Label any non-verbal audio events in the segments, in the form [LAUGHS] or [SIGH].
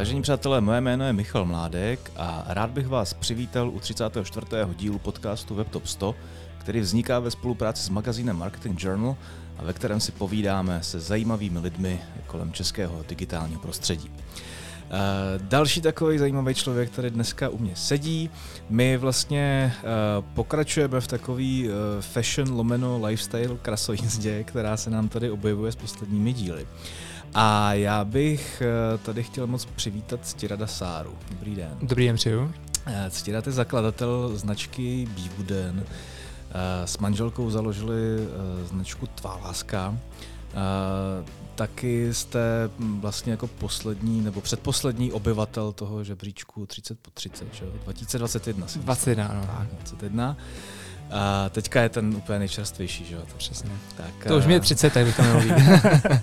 Vážení přátelé, moje jméno je Michal Mládek a rád bych vás přivítal u 34. dílu podcastu WebTop 100, který vzniká ve spolupráci s magazínem Marketing Journal a ve kterém si povídáme se zajímavými lidmi kolem českého digitálního prostředí. Uh, další takový zajímavý člověk, který dneska u mě sedí. My vlastně uh, pokračujeme v takový uh, fashion lomeno lifestyle krasojízdě, která se nám tady objevuje s posledními díly. A já bych tady chtěl moc přivítat Ctirada Sáru. Dobrý den. Dobrý den, přeju. Ctirad je zakladatel značky Bívuden. S manželkou založili značku Tvá láska taky jste vlastně jako poslední nebo předposlední obyvatel toho žebříčku 30 po 30, že? 2021. 21, ano. Tak, 21. A teďka je ten úplně nejčerstvější, že jo? Přesně. Tak, to už mě je 30, tak bych to měl [LAUGHS]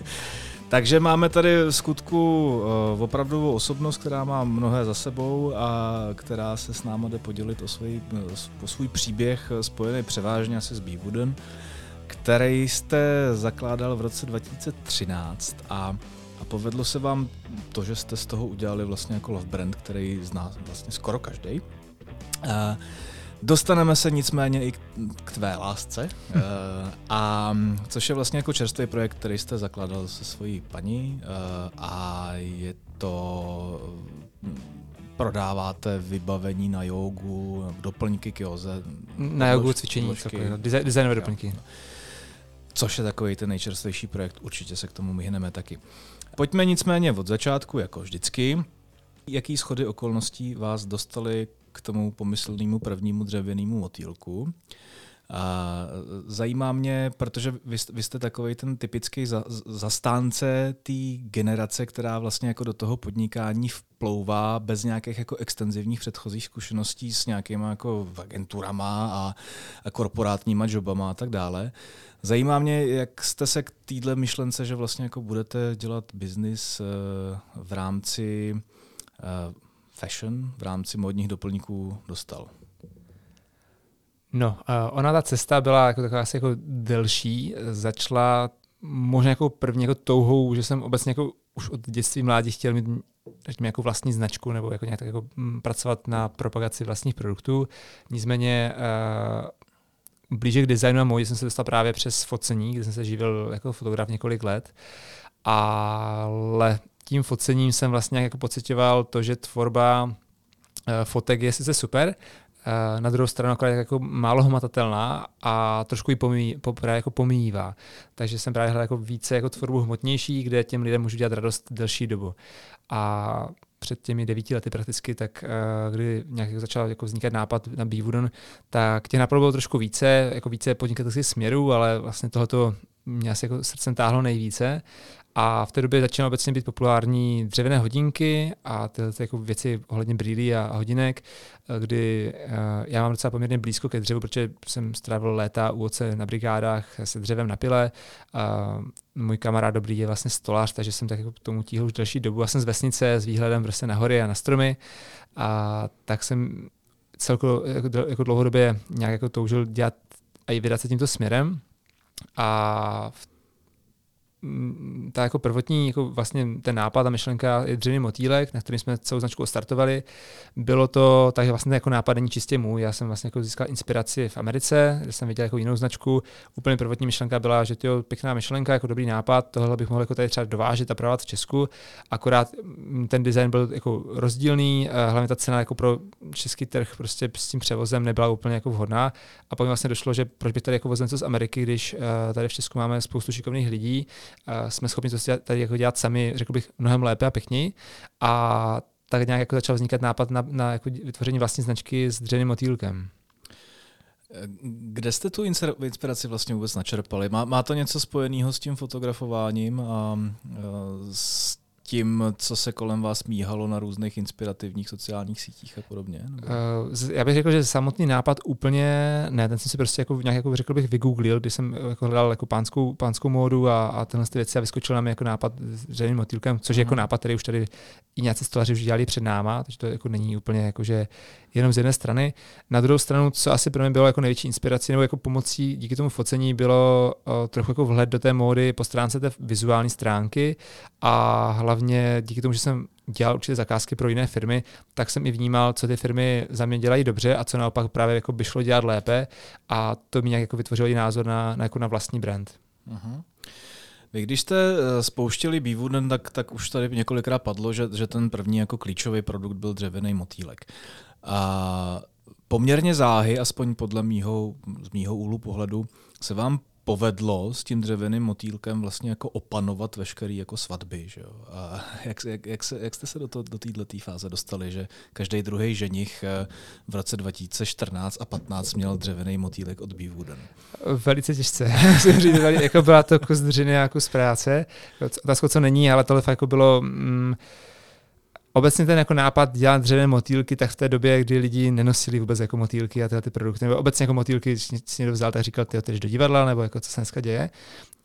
Takže máme tady v skutku uh, opravdu osobnost, která má mnohé za sebou a která se s náma jde podělit o svůj, o svůj příběh spojený převážně asi s Beewooden. Uh, který jste zakládal v roce 2013 a, a povedlo se vám to, že jste z toho udělali vlastně jako love brand, který zná vlastně skoro každý. Dostaneme se nicméně i k tvé lásce, hm. [LAUGHS] a což je vlastně jako čerstvý projekt, který jste zakládal se svojí paní a je to prodáváte vybavení na jogu, doplňky k joze. Na jogu cvičení, designové doplňky. No což je takový ten nejčerstvější projekt, určitě se k tomu myhneme taky. Pojďme nicméně od začátku, jako vždycky. Jaký schody okolností vás dostali k tomu pomyslnému prvnímu dřevěnému motýlku? A zajímá mě, protože vy, vy jste takový ten typický za, zastánce té generace, která vlastně jako do toho podnikání vplouvá bez nějakých jako extenzivních předchozích zkušeností s nějakými jako agenturama a, a korporátníma jobama a tak dále. Zajímá mě, jak jste se k téhle myšlence, že vlastně jako budete dělat biznis eh, v rámci eh, fashion, v rámci modních doplňků dostal. No, ona ta cesta byla jako taková asi jako delší. Začala možná jako první jako touhou, že jsem obecně jako už od dětství mládí chtěl mít řekněme, jako vlastní značku nebo jako nějak tak jako mm, pracovat na propagaci vlastních produktů. Nicméně uh, blíže k designu a módě jsem se dostal právě přes focení, kde jsem se živil jako fotograf několik let. Ale tím focením jsem vlastně jako pocitoval to, že tvorba uh, fotek je sice super, Eh, na druhou stranu akorát jako málo hmatatelná a trošku ji pomí, jako pomíjivá. Takže jsem právě hledal jako více jako tvorbu hmotnější, kde těm lidem můžu dělat radost delší dobu. A před těmi devíti lety prakticky, tak eh, kdy nějak začal jako vznikat nápad na Beavodon, tak těch nápadů bylo trošku více, jako více podnikatelských směrů, ale vlastně tohoto mě asi jako srdcem táhlo nejvíce. A v té době začínaly obecně být populární dřevěné hodinky a tyhle ty jako věci ohledně brýlí a hodinek, kdy uh, já mám docela poměrně blízko ke dřevu, protože jsem strávil léta u oce na brigádách se dřevem na pile. Uh, můj kamarád dobrý je vlastně stolář, takže jsem tak jako k tomu tíhl už delší dobu. Já jsem z vesnice s výhledem prostě na hory a na stromy a tak jsem celko jako, jako dlouhodobě nějak jako toužil dělat a i vydat se tímto směrem. A v ta jako prvotní, jako vlastně ten nápad a myšlenka je dřevěný motýlek, na kterým jsme celou značku startovali. Bylo to takže vlastně jako nápad není čistě můj. Já jsem vlastně jako získal inspiraci v Americe, kde jsem viděl jako jinou značku. Úplně prvotní myšlenka byla, že to pěkná myšlenka, jako dobrý nápad, tohle bych mohl jako tady třeba dovážet a prodávat v Česku. Akorát mm, ten design byl jako rozdílný, hlavně ta cena jako pro český trh prostě s tím převozem nebyla úplně jako vhodná. A pak vlastně došlo, že proč by tady jako vozil něco z Ameriky, když eh, tady v Česku máme spoustu šikovných lidí jsme schopni to tady jako dělat sami, řekl bych, mnohem lépe a pěkněji. A tak nějak jako začal vznikat nápad na, na jako vytvoření vlastní značky s dřeným motýlkem. Kde jste tu inspiraci vlastně vůbec načerpali? Má, má to něco spojeného s tím fotografováním a, a s tím, co se kolem vás míhalo na různých inspirativních sociálních sítích a podobně? Nebo? Uh, já bych řekl, že samotný nápad úplně ne, ten jsem si prostě jako nějak jako řekl bych vygooglil, když jsem jako hledal jako pánskou, pánskou módu a, a tenhle ty věci a vyskočil nám jako nápad s řeným motýlkem, což je jako nápad, který už tady i nějací stolaři už dělali před náma, takže to jako není úplně jako, že jenom z jedné strany. Na druhou stranu, co asi pro mě bylo jako největší inspirací nebo jako pomocí díky tomu focení, bylo uh, trochu jako vhled do té módy po stránce té vizuální stránky a hlavně hlavně díky tomu, že jsem dělal určitě zakázky pro jiné firmy, tak jsem i vnímal, co ty firmy za mě dělají dobře a co naopak právě jako by šlo dělat lépe a to mi nějak jako vytvořilo i názor na, na, jako na vlastní brand. Uh-huh. Vy když jste eh, spouštěli Beewooden, tak, tak už tady několikrát padlo, že, že ten první jako klíčový produkt byl dřevěný motýlek. A poměrně záhy, aspoň podle mýho, z mýho úhlu pohledu, se vám povedlo s tím dřevěným motýlkem vlastně jako opanovat veškerý jako svatby. Že jo? A jak, jak, jak, se, jak jste se do, to, do této fáze dostali, že každý druhý ženich eh, v roce 2014 a 15 měl dřevěný motýlek od Beewooden? Velice těžce. [LAUGHS] jako byla to kus dřiny a kus práce. Otázka, co není, ale tohle fakt jako bylo... Mm, obecně ten jako nápad dělat dřevěné motýlky, tak v té době, kdy lidi nenosili vůbec jako motýlky a tyhle ty produkty, nebo obecně jako motýlky, si někdo vzal, tak říkal, ty jdeš do divadla, nebo jako co se dneska děje.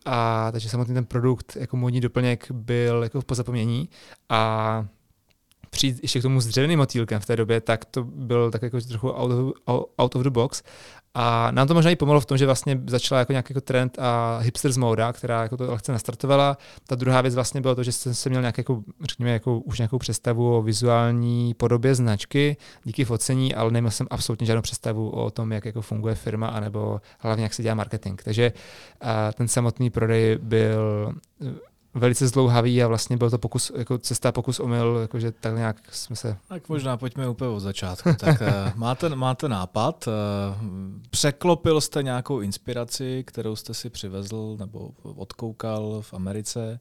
A takže samotný ten produkt jako módní doplněk byl jako v pozapomnění a přijít ještě k tomu s dřevěným motýlkem v té době, tak to byl tak jako trochu out of, out of the box. A nám to možná i pomohlo v tom, že vlastně začala jako nějaký jako trend a hipsters móda, která jako to lehce nastartovala. Ta druhá věc vlastně bylo to, že jsem se měl nějak jako, řekněme, jako, už nějakou představu o vizuální podobě značky díky focení, ale neměl jsem absolutně žádnou představu o tom, jak jako funguje firma, anebo hlavně jak se dělá marketing. Takže ten samotný prodej byl velice zdlouhavý a vlastně byl to pokus, jako cesta pokus omyl, jakože tak nějak jsme se... Tak možná pojďme úplně od začátku. tak uh, [LAUGHS] máte, máte nápad, uh, překlopil jste nějakou inspiraci, kterou jste si přivezl nebo odkoukal v Americe, Eh,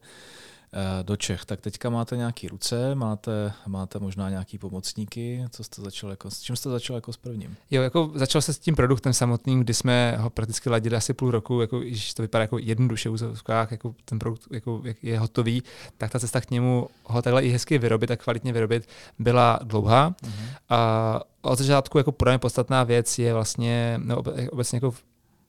do Čech. Tak teďka máte nějaký ruce, máte, máte možná nějaký pomocníky. Co jste začal jako, s čím jste začal jako s prvním? Jo, jako začal se s tím produktem samotným, kdy jsme ho prakticky ladili asi půl roku, jako, když to vypadá jako jednoduše v úzovkách, jako ten produkt jako, je hotový, tak ta cesta k němu ho takhle i hezky vyrobit a kvalitně vyrobit byla dlouhá. Mm-hmm. A od začátku jako pro podstatná věc je vlastně, no, obecně jako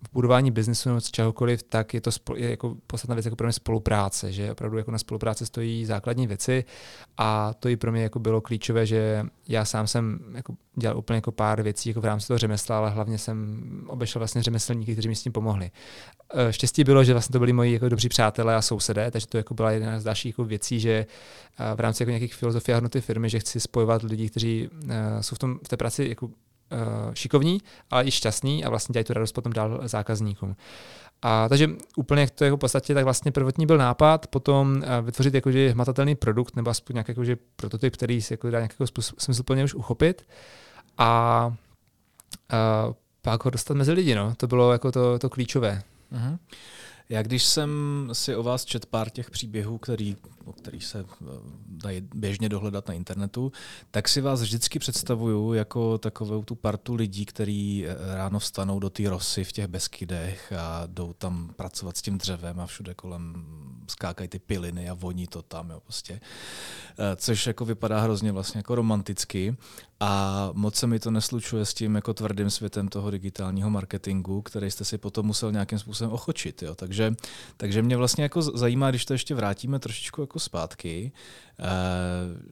v budování biznesu nebo čehokoliv, tak je to spol, je jako podstatná věc jako pro mě spolupráce, že opravdu jako na spolupráci stojí základní věci a to i pro mě jako bylo klíčové, že já sám jsem jako dělal úplně jako pár věcí jako v rámci toho řemesla, ale hlavně jsem obešel vlastně řemeslníky, kteří mi s tím pomohli. E, štěstí bylo, že vlastně to byli moji jako dobří přátelé a sousedé, takže to jako byla jedna z dalších jako věcí, že e, v rámci jako nějakých filozofie a hodnoty firmy, že chci spojovat lidi, kteří e, jsou v, tom, v té práci jako šikovní, ale i šťastní a vlastně dělají tu radost potom dál zákazníkům. A takže úplně jak to jako v podstatě, tak vlastně prvotní byl nápad, potom uh, vytvořit jakože hmatatelný produkt nebo aspoň nějaký jakože prototyp, který si jako dá nějakého smysluplně už uchopit a uh, pak ho dostat mezi lidi. No. To bylo jako to, to klíčové. Uh-huh. Já když jsem si o vás čet pár těch příběhů, který, o kterých se eh, dají běžně dohledat na internetu, tak si vás vždycky představuju jako takovou tu partu lidí, kteří eh, ráno vstanou do té rosy v těch beskydech a jdou tam pracovat s tím dřevem a všude kolem skákají ty piliny a voní to tam, jo, prostě. Eh, což jako vypadá hrozně vlastně jako romanticky a moc se mi to neslučuje s tím jako tvrdým světem toho digitálního marketingu, který jste si potom musel nějakým způsobem ochočit. Jo. Takže, takže mě vlastně jako zajímá, když to ještě vrátíme trošičku jako zpátky. E,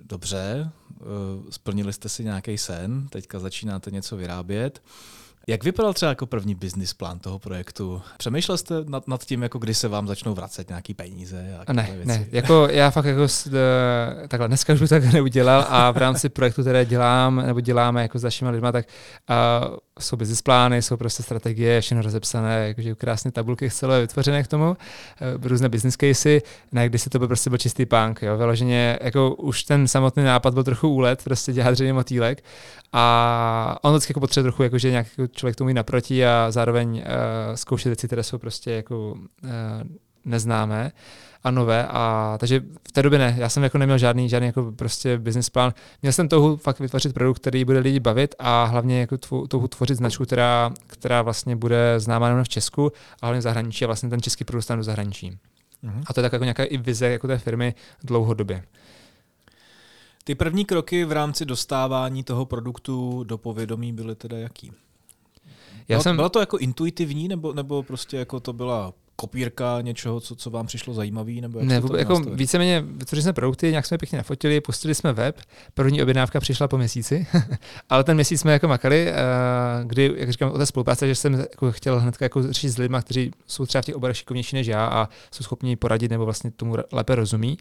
dobře, e, splnili jste si nějaký sen, teďka začínáte něco vyrábět. Jak vypadal třeba jako první business plán toho projektu? Přemýšlel jste nad, nad tím, jako kdy se vám začnou vracet nějaký peníze? A ne, věci? ne. Jako já fakt jako eh, takhle dneska už tak [LAUGHS] neudělal a v rámci projektu, které dělám, nebo děláme jako s dalšíma lidma, tak uh, jsou business plány, jsou prostě strategie, všechno rozepsané, jakože krásné tabulky celé vytvořené k tomu, uh, různé business casey, ne, kdy se to byl prostě byl čistý punk, jo, vyloženě, jako už ten samotný nápad byl trochu úlet, prostě dělat dřevěný motýlek a on vždycky jako potřebuje trochu, jakože nějak jako člověk tomu jít naproti a zároveň uh, zkoušet věci, které jsou prostě jako uh, neznámé a nové. A, takže v té době ne, já jsem jako neměl žádný, žádný jako prostě business plán. Měl jsem touhu fakt vytvořit produkt, který bude lidi bavit a hlavně jako touhu tvořit značku, která, která vlastně bude známá nejen v Česku, a hlavně v zahraničí a vlastně ten český produkt do zahraničí. Mm-hmm. A to je tak jako nějaká i vize jako té firmy dlouhodobě. Ty první kroky v rámci dostávání toho produktu do povědomí byly teda jaký? Já bylo, jsem... bylo to jako intuitivní, nebo, nebo prostě jako to byla kopírka něčeho, co, co vám přišlo zajímavý? Nebo jak ne, jako víceméně vytvořili jsme produkty, nějak jsme pěkně nafotili, pustili jsme web, první objednávka přišla po měsíci, [LAUGHS] ale ten měsíc jsme jako makali, uh, kdy, jak říkám, o té spolupráce, že jsem jako chtěl hned jako řešit s lidmi, kteří jsou třeba v těch oborech šikovnější než já a jsou schopni poradit nebo vlastně tomu lépe rozumí.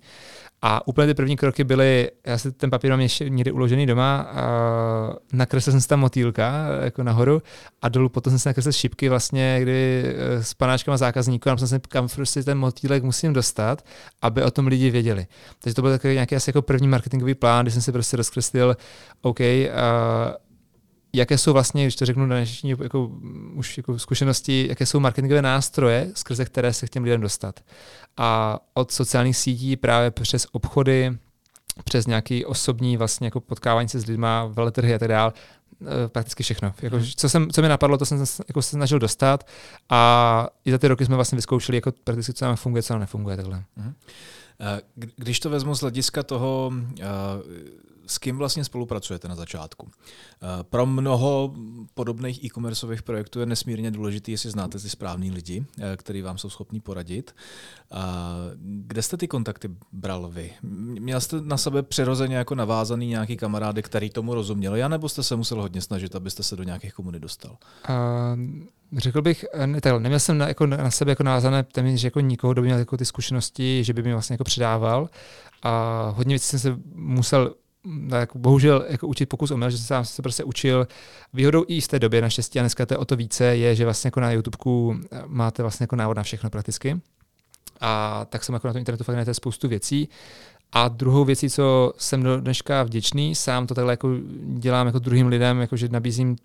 A úplně ty první kroky byly, já si ten papír mám ještě někdy uložený doma, a nakreslil jsem si tam motýlka jako nahoru a dolů potom jsem si nakreslil šipky vlastně, kdy eh, s panáčkama zákazníků a jsem si, kam prostě ten motýlek musím dostat, aby o tom lidi věděli. Takže to byl takový nějaký asi jako první marketingový plán, kdy jsem si prostě rozkreslil, OK, uh, jaké jsou vlastně, když to řeknu na dnešní jako, už jako zkušenosti, jaké jsou marketingové nástroje, skrze které se k těm lidem dostat. A od sociálních sítí právě přes obchody, přes nějaký osobní vlastně jako potkávání se s lidma, veletrhy a tak dále, prakticky všechno. Jako, hmm. co, jsem, co mi napadlo, to jsem jako se snažil dostat a i za ty roky jsme vlastně vyzkoušeli, jako prakticky co nám funguje, co nám nefunguje takhle. Hmm. Když to vezmu z hlediska toho, eh, s kým vlastně spolupracujete na začátku. Eh, pro mnoho podobných e-commerceových projektů je nesmírně důležité, jestli znáte ty správný lidi, eh, kteří vám jsou schopní poradit. Kde jste ty kontakty bral vy? Měl jste na sebe přirozeně jako navázaný nějaký kamarády, který tomu rozuměli, anebo jste se musel hodně snažit, abyste se do nějakých komunit dostal? Uh... Řekl bych, ne, takhle, neměl jsem na, jako na sebe jako názané téměř jako nikoho, kdo by měl jako ty zkušenosti, že by mi vlastně jako předával. A hodně věcí jsem se musel jako bohužel jako učit pokus omyl, že jsem sám se prostě učil. Výhodou i z té době naštěstí a dneska to je o to více, je, že vlastně jako na YouTubeku máte vlastně jako návod na všechno prakticky. A tak jsem jako na tom internetu fakt najdete spoustu věcí. A druhou věcí, co jsem do dneška vděčný, sám to takhle jako dělám jako druhým lidem, jako že nabízím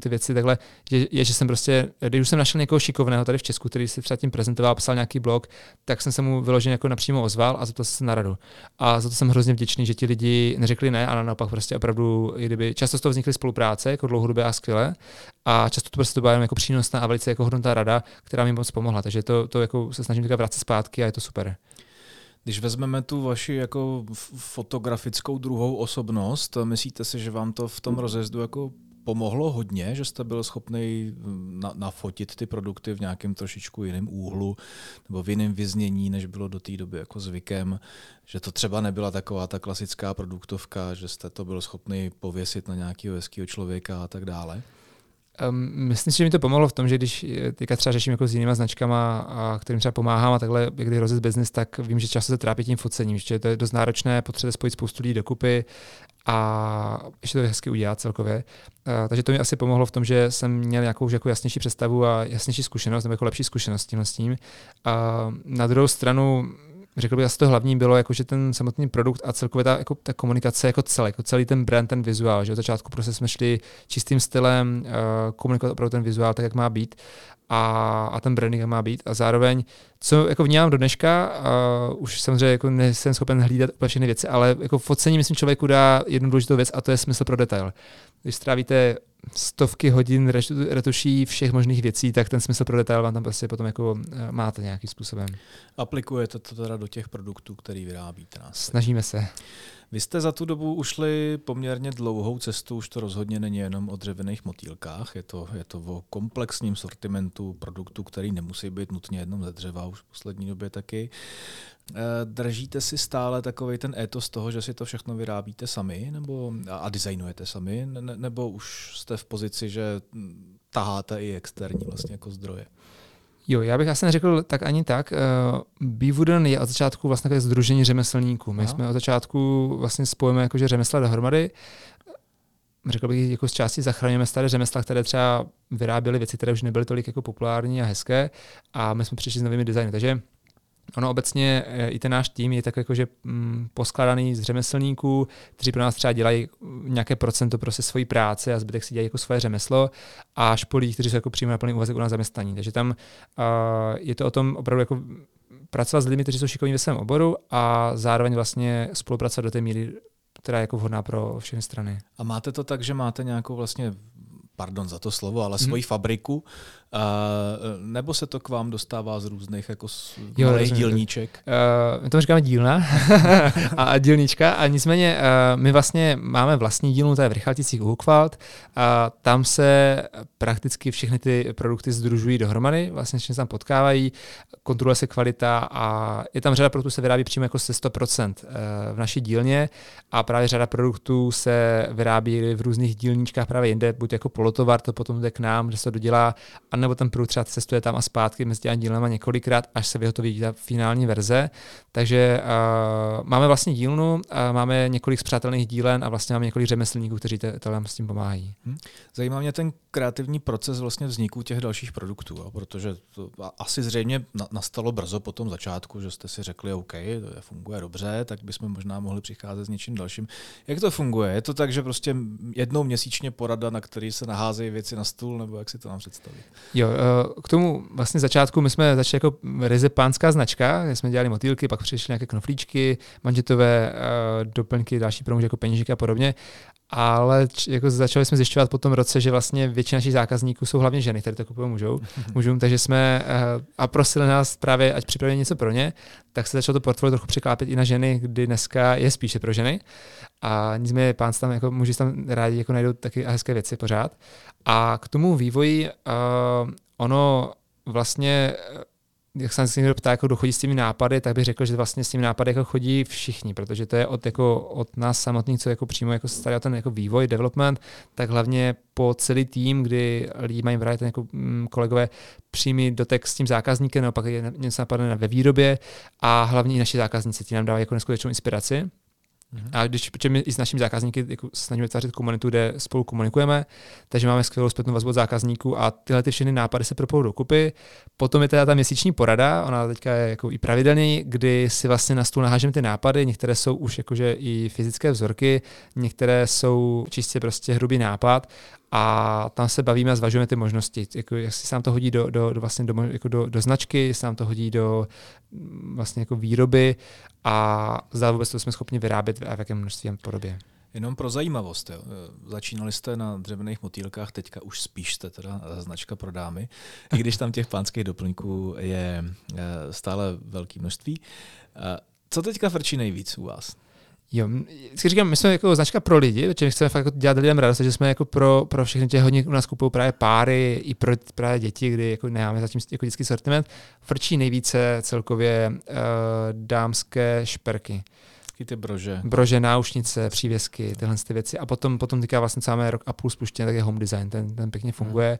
ty věci takhle, je, je, že jsem prostě, když už jsem našel někoho šikovného tady v Česku, který si třeba tím prezentoval, psal nějaký blog, tak jsem se mu vyloženě jako napřímo ozval a za to se na radu. A za to jsem hrozně vděčný, že ti lidi neřekli ne, ale naopak prostě opravdu, kdyby často z toho vznikly spolupráce, jako dlouhodobě a skvěle, a často to prostě byla jako přínosná a velice jako hodnotná rada, která mi moc pomohla. Takže to, to jako se snažím teďka vrátit zpátky a je to super. Když vezmeme tu vaši jako fotografickou druhou osobnost, myslíte si, že vám to v tom rozjezdu jako pomohlo hodně, že jste byl schopný mm, na, nafotit ty produkty v nějakém trošičku jiném úhlu nebo v jiném vyznění, než bylo do té doby jako zvykem, že to třeba nebyla taková ta klasická produktovka, že jste to byl schopný pověsit na nějakého hezkého člověka a tak dále? Um, myslím si, že mi to pomohlo v tom, že když teďka třeba řeším jako s jinýma značkama, a kterým třeba pomáhám a takhle, kdy rozjet business, tak vím, že často se trápí tím focením, že to je dost náročné, potřebuje spojit spoustu lidí dokupy a ještě to hezky udělat celkově. Uh, takže to mi asi pomohlo v tom, že jsem měl nějakou jako jasnější představu a jasnější zkušenost, nebo jako lepší zkušenost s tím. A na druhou stranu řekl bych, asi to hlavní bylo, jako, že ten samotný produkt a celkově ta, jako, ta komunikace jako celý, jako celý ten brand, ten vizuál, že od začátku prostě jsme šli čistým stylem uh, komunikovat opravdu ten vizuál tak, jak má být a, a ten branding jak má být a zároveň, co jako vnímám do dneška, uh, už samozřejmě jako nejsem schopen hlídat úplně všechny věci, ale jako focení myslím člověku dá jednu důležitou věc a to je smysl pro detail. Když strávíte stovky hodin retuší všech možných věcí, tak ten smysl pro detail vám tam prostě potom jako eh, máte nějakým způsobem. Aplikujete to teda do těch produktů, který vyrábíte nás. Snažíme se. Vy jste za tu dobu ušli poměrně dlouhou cestu, už to rozhodně není jenom o dřevěných motýlkách, je to, je to o komplexním sortimentu produktů, který nemusí být nutně jenom ze dřeva, už v poslední době taky. Eh, držíte si stále takový ten étos toho, že si to všechno vyrábíte sami nebo, a designujete sami, ne, nebo už jste v pozici, že taháte i externí vlastně jako zdroje? Jo, já bych asi neřekl tak ani tak. Uh, Beewooden je od začátku vlastně takové združení řemeslníků. My Aha. jsme od začátku vlastně spojíme jakože řemesla dohromady. Řekl bych, jako z části zachraňujeme staré řemesla, které třeba vyráběly věci, které už nebyly tolik jako populární a hezké a my jsme přišli s novými designy. Takže Ono obecně e, i ten náš tým je tak jakože mm, poskladaný z řemeslníků, kteří pro nás třeba dělají nějaké procento prostě svojí práce a zbytek si dělají jako svoje řemeslo a špolí, kteří jsou jako přímo na plný úvazek u nás zaměstnaní. Takže tam uh, je to o tom opravdu jako pracovat s lidmi, kteří jsou šikovní ve svém oboru a zároveň vlastně spolupracovat do té míry, která je jako vhodná pro všechny strany. A máte to tak, že máte nějakou vlastně pardon za to slovo, ale svoji hmm. fabriku, nebo se to k vám dostává z různých jako z jo, malých dílníček? Uh, my to říkáme dílna [LAUGHS] a dílnička. A nicméně uh, my vlastně máme vlastní dílnu, to je v Rychalticích u Hukvald. A tam se prakticky všechny ty produkty združují dohromady, vlastně se tam potkávají, kontroluje se kvalita a je tam řada produktů se vyrábí přímo jako se 100% v naší dílně a právě řada produktů se vyrábí v různých dílníčkách právě jinde, buď jako polotovar, to potom jde k nám, že se to dodělá, anebo ten produkt třeba cestuje tam a zpátky mezi těmi dílnama několikrát, až se vyhotoví ta finální verze. Takže uh, máme vlastně dílnu, uh, máme několik zpřátelných dílen a vlastně máme několik řemeslníků, kteří to nám s tím pomáhají. Hmm. Zajímá mě ten kreativní proces vlastně vzniku těch dalších produktů, jo? protože to asi zřejmě nastalo brzo po tom začátku, že jste si řekli, OK, to funguje dobře, tak bychom možná mohli přicházet s něčím dalším. Jak to funguje? Je to tak, že prostě jednou měsíčně porada, na který se naházejí věci na stůl, nebo jak si to nám představit? Jo, eh, k tomu vlastně začátku my jsme začali jako ryze pánská značka, kde jsme dělali motýlky, pak přišly nějaké knoflíčky, manžetové eh, doplňky, další promůže jako penížky a podobně ale jako začali jsme zjišťovat po tom roce, že vlastně většina našich zákazníků jsou hlavně ženy, které to kupují mužů, mužům, takže jsme uh, a prosili nás právě, ať připravili něco pro ně, tak se začalo to portfolio trochu překlápět i na ženy, kdy dneska je spíše pro ženy. A nicméně pán tam, jako muži tam rádi jako najdou taky hezké věci pořád. A k tomu vývoji uh, ono vlastně jak se někdo ptá, jako dochodí s těmi nápady, tak bych řekl, že vlastně s těmi nápady jako chodí všichni, protože to je od, jako, od nás samotných, co jako přímo jako starý ten jako vývoj, development, tak hlavně po celý tým, kdy lidi mají právě ten jako mm, kolegové přímý dotek s tím zákazníkem, nebo pak je něco napadne ve výrobě a hlavně i naši zákazníci, ti nám dávají jako neskutečnou inspiraci. Mm-hmm. A když, my i s našimi zákazníky jako snažíme vytvářet komunitu, kde spolu komunikujeme, takže máme skvělou zpětnou vazbu od zákazníků a tyhle ty všechny nápady se propojou dokupy. Potom je teda ta měsíční porada, ona teďka je jako i pravidelný, kdy si vlastně na stůl nahážeme ty nápady, některé jsou už jakože i fyzické vzorky, některé jsou čistě prostě hrubý nápad a tam se bavíme a zvažujeme ty možnosti, jako jestli se nám to hodí do, do, do, vlastně do, jako do, do značky, jestli se nám to hodí do mm, vlastně jako výroby a zda vůbec to jsme schopni vyrábět a v jakém množství a podobě. Jenom pro zajímavost, jo. začínali jste na dřevěných motýlkách, teďka už spíš jste teda značka pro dámy, [LAUGHS] i když tam těch pánských doplňků je stále velké množství. Co teďka frčí nejvíc u vás? Jo, vždycky říkám, my jsme jako značka pro lidi, protože chceme fakt jako dělat lidem radost, že jsme jako pro, pro všechny těch hodně u nás kupují právě páry i pro právě děti, kdy jako nemáme zatím jako dětský sortiment. Frčí nejvíce celkově uh, dámské šperky. ty brože. Brože, náušnice, přívěsky, tyhle ty věci. A potom, potom teďka vlastně co máme rok a půl spuštěný, tak je home design, ten, ten pěkně funguje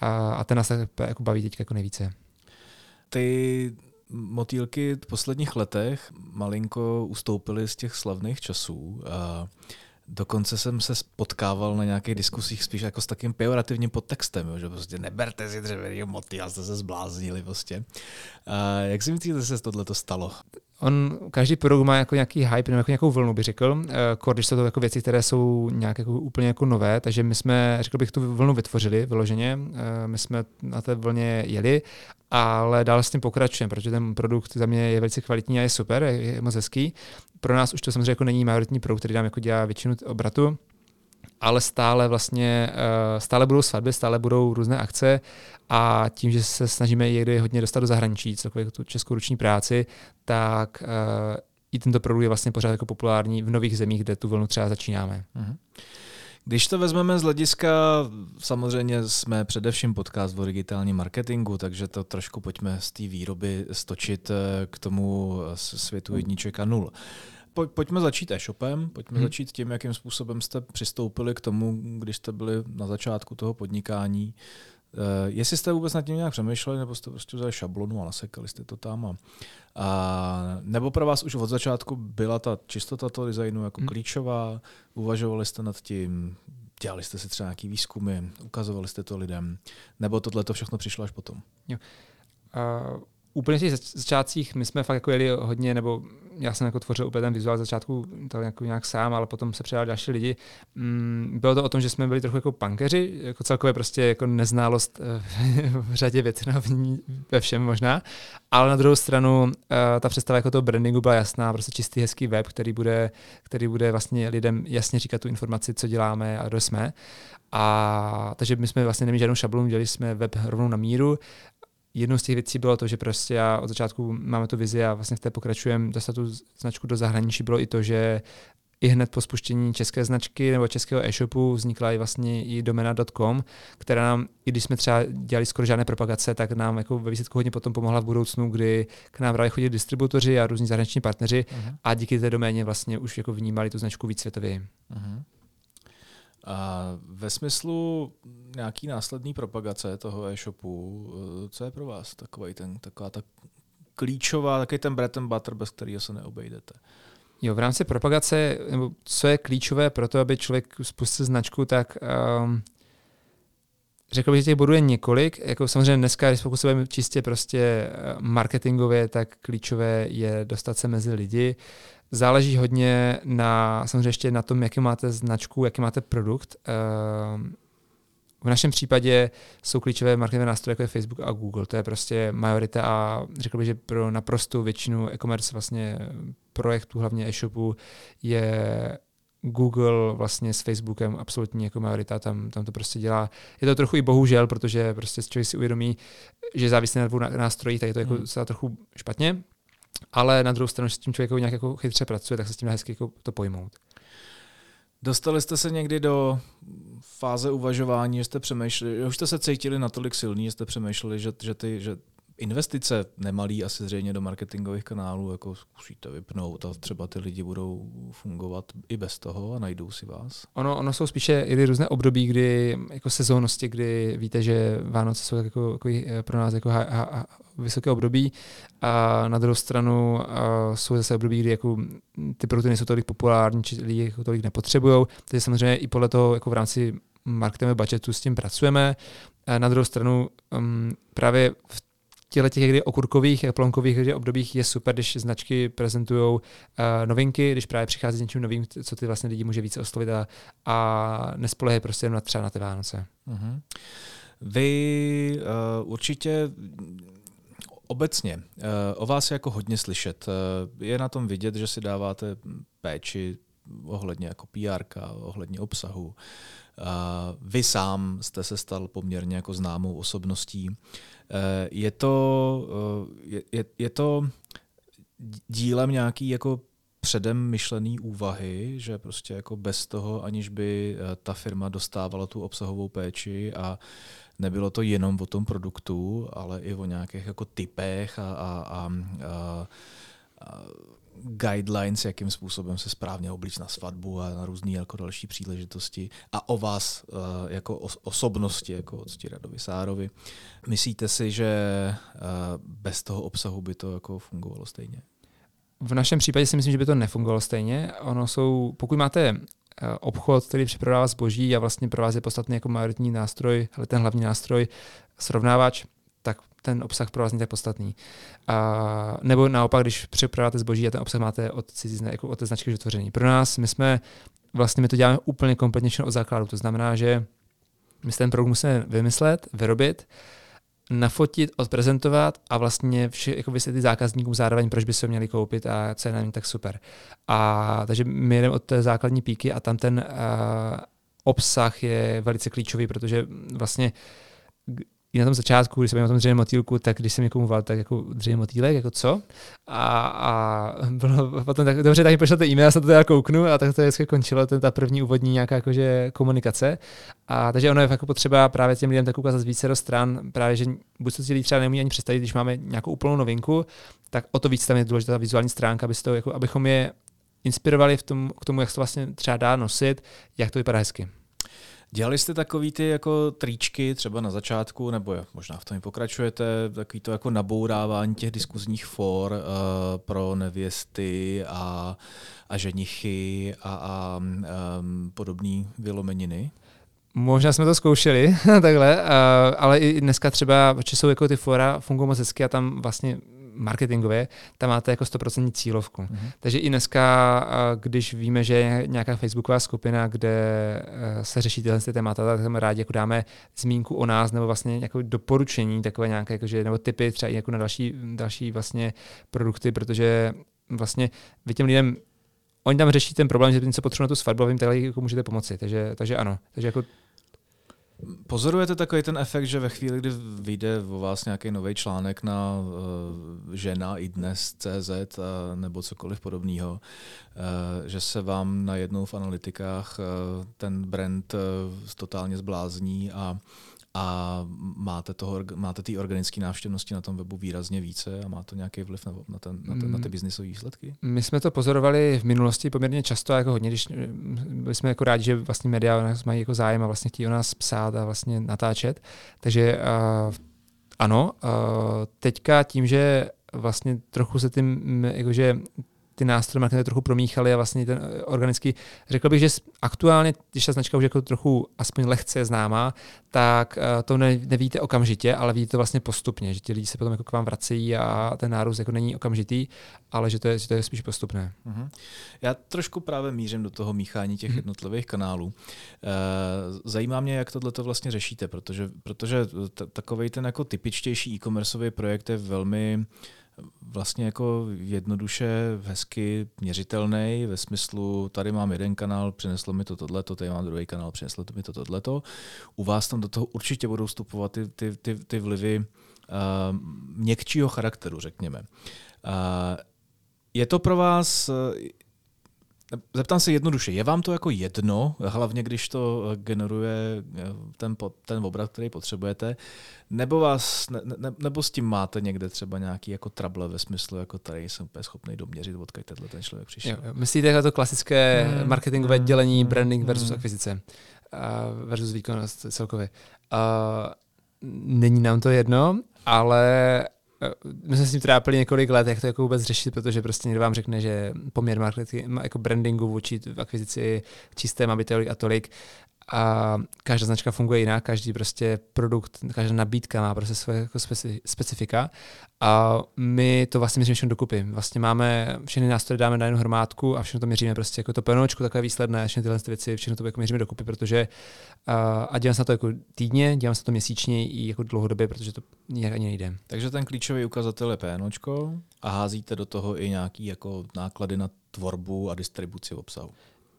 a, a ten nás tak jako baví teďka jako nejvíce. Ty motýlky v posledních letech malinko ustoupily z těch slavných časů. A dokonce jsem se potkával na nějakých diskusích spíš jako s takým pejorativním podtextem, že prostě neberte si dřevěný motýl, jste se zbláznili prostě. A jak si myslíte, že se tohle stalo? On, každý produkt má jako nějaký hype nebo jako nějakou vlnu, bych řekl. Uh, když jsou to jako věci, které jsou nějak jako úplně jako nové, takže my jsme, řekl bych, tu vlnu vytvořili vyloženě. Uh, my jsme na té vlně jeli, ale dál s tím pokračujeme, protože ten produkt za mě je velice kvalitní a je super, je, je moc hezký. Pro nás už to samozřejmě jako není majoritní produkt, který nám jako dělá většinu obratu, ale stále vlastně, eh, stále budou svatby, stále budou různé akce a tím, že se snažíme někdy hodně dostat do zahraničí, celkově tu českou ruční práci, tak uh, i tento produkt je vlastně pořád jako populární v nových zemích, kde tu vlnu třeba začínáme. Uh-huh. Když to vezmeme z hlediska, samozřejmě jsme především podcast o digitálním marketingu, takže to trošku pojďme z té výroby stočit eh, k tomu světu jedniček a nul. Pojďme začít e-shopem, pojďme hmm. začít tím, jakým způsobem jste přistoupili k tomu, když jste byli na začátku toho podnikání. Uh, jestli jste vůbec nad tím nějak přemýšleli, nebo jste prostě vzali šablonu a nasekali jste to tam. A, a, nebo pro vás už od začátku byla ta čistota toho designu jako hmm. klíčová, uvažovali jste nad tím, dělali jste si třeba nějaký výzkumy, ukazovali jste to lidem, nebo tohle to všechno přišlo až potom? Jo. Uh úplně v těch začátcích my jsme fakt jako jeli hodně, nebo já jsem jako tvořil úplně ten vizuál z začátku tak jako nějak sám, ale potom se přidali další lidi. Mm, bylo to o tom, že jsme byli trochu jako punkeři, jako celkově prostě jako neználost eh, [LAUGHS] v řadě věcí, ve všem možná, ale na druhou stranu eh, ta představa jako toho brandingu byla jasná, prostě čistý, hezký web, který bude, který bude vlastně lidem jasně říkat tu informaci, co děláme a kdo jsme. A takže my jsme vlastně neměli žádnou šablonu, dělali jsme web rovnou na míru jednou z těch věcí bylo to, že prostě já od začátku máme tu vizi a vlastně v té pokračujeme dostat tu značku do zahraničí, bylo i to, že i hned po spuštění české značky nebo českého e-shopu vznikla i vlastně i domena.com, která nám, i když jsme třeba dělali skoro žádné propagace, tak nám jako ve výsledku hodně potom pomohla v budoucnu, kdy k nám brali chodit distributoři a různí zahraniční partneři uh-huh. a díky té doméně vlastně už jako vnímali tu značku víc světově. Uh-huh. A ve smyslu nějaký následný propagace toho e-shopu, eh, co je pro vás takový ten, taková ta klíčová, takový ten bread and butter, bez kterého se neobejdete? Jo, v rámci propagace, nebo co je klíčové pro to, aby člověk spustil značku, tak um, řekl bych, že těch bodů je několik. Jako samozřejmě dneska, když pokud se čistě prostě eh, marketingově, tak klíčové je dostat se mezi lidi. Záleží hodně na, samozřejmě ještě na tom, jaký máte značku, jaký máte produkt. Ehm, v našem případě jsou klíčové marketingové nástroje, jako je Facebook a Google. To je prostě majorita a řekl bych, že pro naprostou většinu e-commerce vlastně projektů, hlavně e-shopů, je Google vlastně s Facebookem absolutní jako majorita, tam, tam to prostě dělá. Je to trochu i bohužel, protože prostě člověk si uvědomí, že závislí na dvou nástrojích, tak je to jako hmm. trochu špatně ale na druhou stranu, že s tím člověk nějak jako chytře pracuje, tak se s tím hezky jako to pojmout. Dostali jste se někdy do fáze uvažování, že jste přemýšleli, že už jste se cítili natolik silný, že jste přemýšleli, že, že, ty, že investice nemalý asi zřejmě do marketingových kanálů jako zkusíte vypnout a třeba ty lidi budou fungovat i bez toho a najdou si vás? Ono, ono jsou spíše i různé období, kdy jako sezónnosti, kdy víte, že Vánoce jsou jako, jako pro nás jako ha, ha, vysoké období a na druhou stranu uh, jsou zase období, kdy jako ty produkty nejsou tolik populární, či lidi jako tolik nepotřebují. Takže samozřejmě i podle toho jako v rámci marketingového budgetu s tím pracujeme. A na druhou stranu um, právě v těchto těch kdy okurkových, plonkových kdy obdobích je super, když značky prezentují uh, novinky, když právě přichází s něčím novým, co ty vlastně lidi může více oslovit a, a nespolehají prostě na třeba na ty Vánoce. Uh-huh. Vy uh, určitě obecně uh, o vás je jako hodně slyšet. Je na tom vidět, že si dáváte péči ohledně jako PR, ohledně obsahu. Uh, vy sám jste se stal poměrně jako známou osobností. Eh, je to, eh, je, je, je to dílem nějaký jako předem myšlený úvahy, že prostě jako bez toho, aniž by eh, ta firma dostávala tu obsahovou péči a nebylo to jenom o tom produktu, ale i o nějakých jako typech a, a, a, a, a guidelines, jakým způsobem se správně oblíct na svatbu a na různé jako další příležitosti a o vás uh, jako os- osobnosti, jako od Radovi Sárovi. Myslíte si, že uh, bez toho obsahu by to jako fungovalo stejně? V našem případě si myslím, že by to nefungovalo stejně. Ono jsou, pokud máte eh, obchod, který přeprodává zboží a vlastně pro vás je podstatný jako majoritní nástroj, ale ten hlavní nástroj, srovnávač, tak ten obsah pro vás není tak podstatný. A, nebo naopak, když přeprodáváte zboží a ten obsah máte od, cizí, jako od té značky vytvořený. Pro nás, my jsme, vlastně my to děláme úplně kompletně od základu. To znamená, že my si ten produkt musíme vymyslet, vyrobit, nafotit, odprezentovat a vlastně vše, jako vysvětlit zákazníkům zároveň, proč by se měli koupit a co je na tak super. A takže my jdeme od té základní píky a tam ten uh, obsah je velice klíčový, protože vlastně i na tom začátku, když jsem o tom dřevěném motýlku, tak když jsem někomu volal, tak jako dřevěný motýlek, jako co? A, a bylo [LAUGHS] potom tak, dobře, tak mi pošlete e-mail, já se to teda kouknu a tak to vždycky končilo, ten, ta první úvodní nějaká jakože komunikace. A takže ono je jako potřeba právě těm lidem tak ukázat z více stran, právě, že buď ti lidi třeba neumí ani představit, když máme nějakou úplnou novinku, tak o to víc tam je důležitá ta vizuální stránka, aby to, jako, abychom je inspirovali v tom, k tomu, jak to vlastně třeba dá nosit, jak to vypadá hezky. Dělali jste takový ty jako tričky třeba na začátku, nebo možná v tom i pokračujete, takový to jako nabourávání těch diskuzních for uh, pro nevěsty a, a ženichy a, a um, podobné vylomeniny? Možná jsme to zkoušeli [LAUGHS] takhle, uh, ale i dneska třeba, protože jsou jako ty fora fungují moc hezky a tam vlastně marketingově, tam máte jako 100% cílovku. Mm-hmm. Takže i dneska, když víme, že je nějaká facebooková skupina, kde eh, se řeší tyhle ty témata, tak tam rádi jako dáme zmínku o nás nebo vlastně jako doporučení, takové nějaké, jakože, nebo typy třeba i jako na další, další vlastně produkty, protože vlastně vy těm lidem oni tam řeší ten problém, že něco potřebují na tu svatbu a vy jim tady jako můžete pomoci. Takže, takže ano. Takže jako Pozorujete takový ten efekt, že ve chvíli, kdy vyjde o vás nějaký nový článek na uh, žena i dnes CZ uh, nebo cokoliv podobného, uh, že se vám najednou v analytikách uh, ten brand uh, totálně zblázní a a máte, toho, máte ty organické návštěvnosti na tom webu výrazně více a má to nějaký vliv na, na, ten, na, ten, na ty mm. biznisové výsledky? My jsme to pozorovali v minulosti poměrně často, jako hodně, když byli jsme jako rádi, že vlastně média nás mají jako zájem a vlastně chtějí o nás psát a vlastně natáčet. Takže uh, ano, uh, teďka tím, že vlastně trochu se tím, jakože ty nástroje marketingu trochu promíchaly a vlastně ten eh, organický, řekl bych, že aktuálně, když ta značka už jako trochu aspoň lehce známá, tak eh, to ne, nevíte okamžitě, ale vidíte to vlastně postupně, že ti lidi se potom jako k vám vracejí a ten nárůst jako není okamžitý, ale že to je, že to je spíš postupné. Uh-huh. Já trošku právě mířím do toho míchání těch uh-huh. jednotlivých kanálů. Eh, zajímá mě, jak tohle to vlastně řešíte, protože, protože t- takový ten jako typičtější e-commerceový projekt je velmi vlastně jako jednoduše, hezky měřitelný ve smyslu, tady mám jeden kanál, přineslo mi to tohleto, tady mám druhý kanál, přineslo mi to tohleto. U vás tam do toho určitě budou vstupovat ty, ty, ty, ty vlivy uh, měkčího charakteru, řekněme. Uh, je to pro vás, Zeptám se jednoduše, je vám to jako jedno, hlavně když to generuje eh, ten, ten obrat, který potřebujete, nebo, vás, ne, ne, nebo s tím máte někde třeba nějaký jako trable ve smyslu, jako tady jsem úplně schopný doměřit, odkud tenhle ten člověk přišel. Jo, myslíte jako to klasické hmm. marketingové dělení, hmm. branding versus hmm. akvizice uh, versus výkonnost celkově. Uh, není nám to jedno, ale my jsme s tím trápili několik let, jak to jako vůbec řešit, protože prostě někdo vám řekne, že poměr marketing, jako brandingu vůči akvizici čisté má být tolik a tolik a každá značka funguje jinak, každý prostě produkt, každá nabídka má prostě své jako speci, specifika a my to vlastně měříme všechno dokupy. Vlastně máme všechny nástroje dáme na jednu hromádku a všechno to měříme prostě jako to PNOčku, takové výsledné, všechny tyhle věci, všechno to jako měříme dokupy, protože a, dělám se na to jako týdně, dělám se to měsíčně i jako dlouhodobě, protože to nějak ani nejde. Takže ten klíčový ukazatel je PNOčko a házíte do toho i nějaký jako náklady na tvorbu a distribuci obsahu.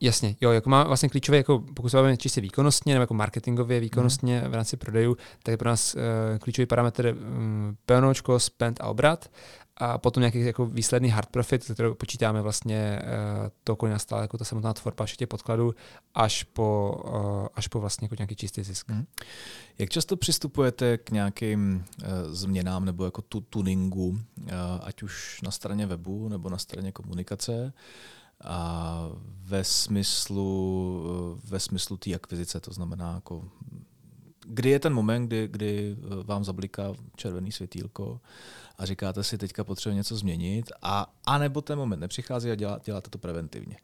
Jasně, jo, jako má vlastně klíčové, jako pokud se bavíme čistě výkonnostně nebo jako marketingově výkonnostně mm. v rámci prodejů, tak je pro nás uh, klíčový parametr um, PNOčko, spend a obrat a potom nějaký jako výsledný hard profit, který počítáme vlastně uh, to, kolik nastala jako ta samotná tvorba všech těch podkladů, až po, uh, až po vlastně jako nějaký čistý zisk. Mm. Jak často přistupujete k nějakým uh, změnám nebo jako tu tuningu, uh, ať už na straně webu nebo na straně komunikace? A ve smyslu, ve smyslu té akvizice, to znamená, jako, kdy je ten moment, kdy, kdy vám zabliká červený světýlko a říkáte si, teďka potřebuje něco změnit, a, a nebo ten moment nepřichází a dělá, děláte to preventivně.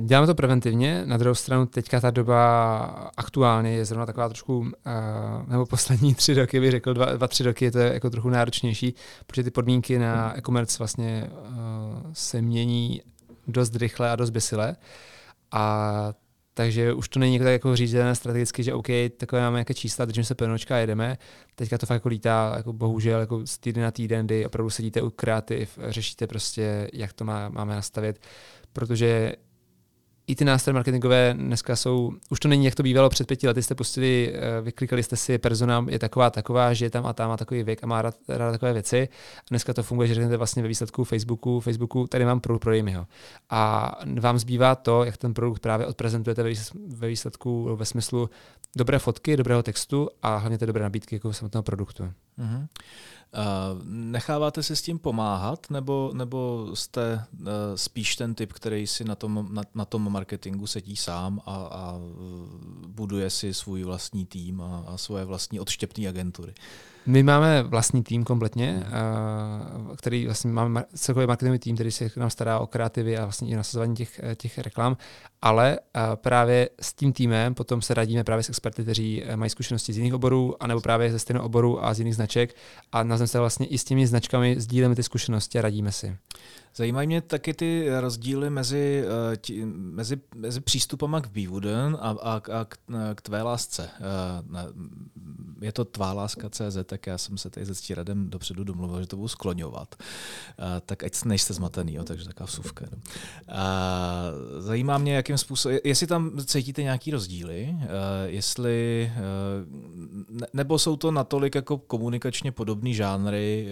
Děláme to preventivně, na druhou stranu teďka ta doba aktuálně je zrovna taková trošku, uh, nebo poslední [LAUGHS] tři roky bych řekl, dva, dva tři roky je to jako trochu náročnější, protože ty podmínky na e-commerce vlastně uh, se mění dost rychle a dost besile. A takže už to není tak jako řízené strategicky, že OK, takové máme nějaké čísla, držíme se penočka a jedeme. Teďka to fakt jako lítá, jako bohužel, jako z týden na týden, kdy opravdu sedíte u kreativ, řešíte prostě, jak to má, máme nastavit, protože i ty nástroje marketingové dneska jsou, už to není, jak to bývalo před pěti lety, jste pustili, eh, vyklikali jste si, persona je taková, taková, že je tam a tam má takový věk a má rád, rád takové věci. A dneska to funguje, že řeknete vlastně ve výsledku Facebooku, Facebooku, tady mám produkt, prodej mi ho. A vám zbývá to, jak ten produkt právě odprezentujete ve výsledku, ve smyslu dobré fotky, dobrého textu a hlavně té dobré nabídky jako samotného produktu. Mm-hmm. Necháváte si s tím pomáhat, nebo, nebo jste uh, spíš ten typ, který si na tom, na, na tom marketingu sedí sám a, a buduje si svůj vlastní tým a, a svoje vlastní odštěpné agentury? My máme vlastní tým kompletně, uh, který vlastně máme celkový marketingový tým, který se nám stará o kreativy a vlastně i nasazování těch, těch reklam, ale uh, právě s tím týmem potom se radíme právě s experty, kteří mají zkušenosti z jiných oborů, anebo právě ze stejného oboru a z jiných značek. A na se vlastně i s těmi značkami sdílíme ty zkušenosti a radíme si. Zajímají mě taky ty rozdíly mezi, eh, tí, mezi, mezi přístupama k Beewooden a, a, a k, k tvé lásce. Eh, je to tvá láska CZ, tak já jsem se tady se Ctíradem dopředu domluvil, že to budu skloňovat. Eh, tak ať nejste zmatený, jo, takže taková vsuvka. Zajímá mě, jakým způsobem, jestli tam cítíte nějaký rozdíly, jestli, nebo jsou to natolik jako komunikačně podobný žánry,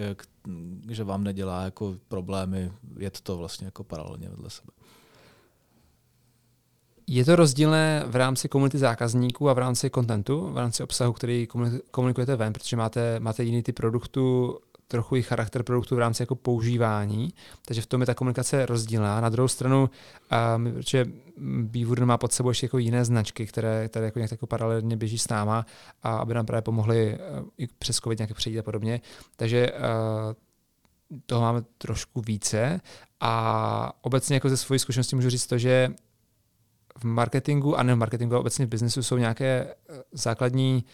že vám nedělá jako problémy jet to vlastně jako paralelně vedle sebe. Je to rozdílné v rámci komunity zákazníků a v rámci kontentu, v rámci obsahu, který komunikujete ven, protože máte, máte jiný typ produktu, trochu i charakter produktu v rámci jako používání, takže v tom je ta komunikace rozdílná. Na druhou stranu, um, protože Beaver má pod sebou ještě jako jiné značky, které, které jako nějak jako paralelně běží s náma a aby nám právě pomohly uh, i přes COVID nějaké přejít a podobně. Takže uh, toho máme trošku více a obecně jako ze svojí zkušenosti můžu říct to, že v marketingu a ne v marketingu, ale obecně v biznesu jsou nějaké eh, základní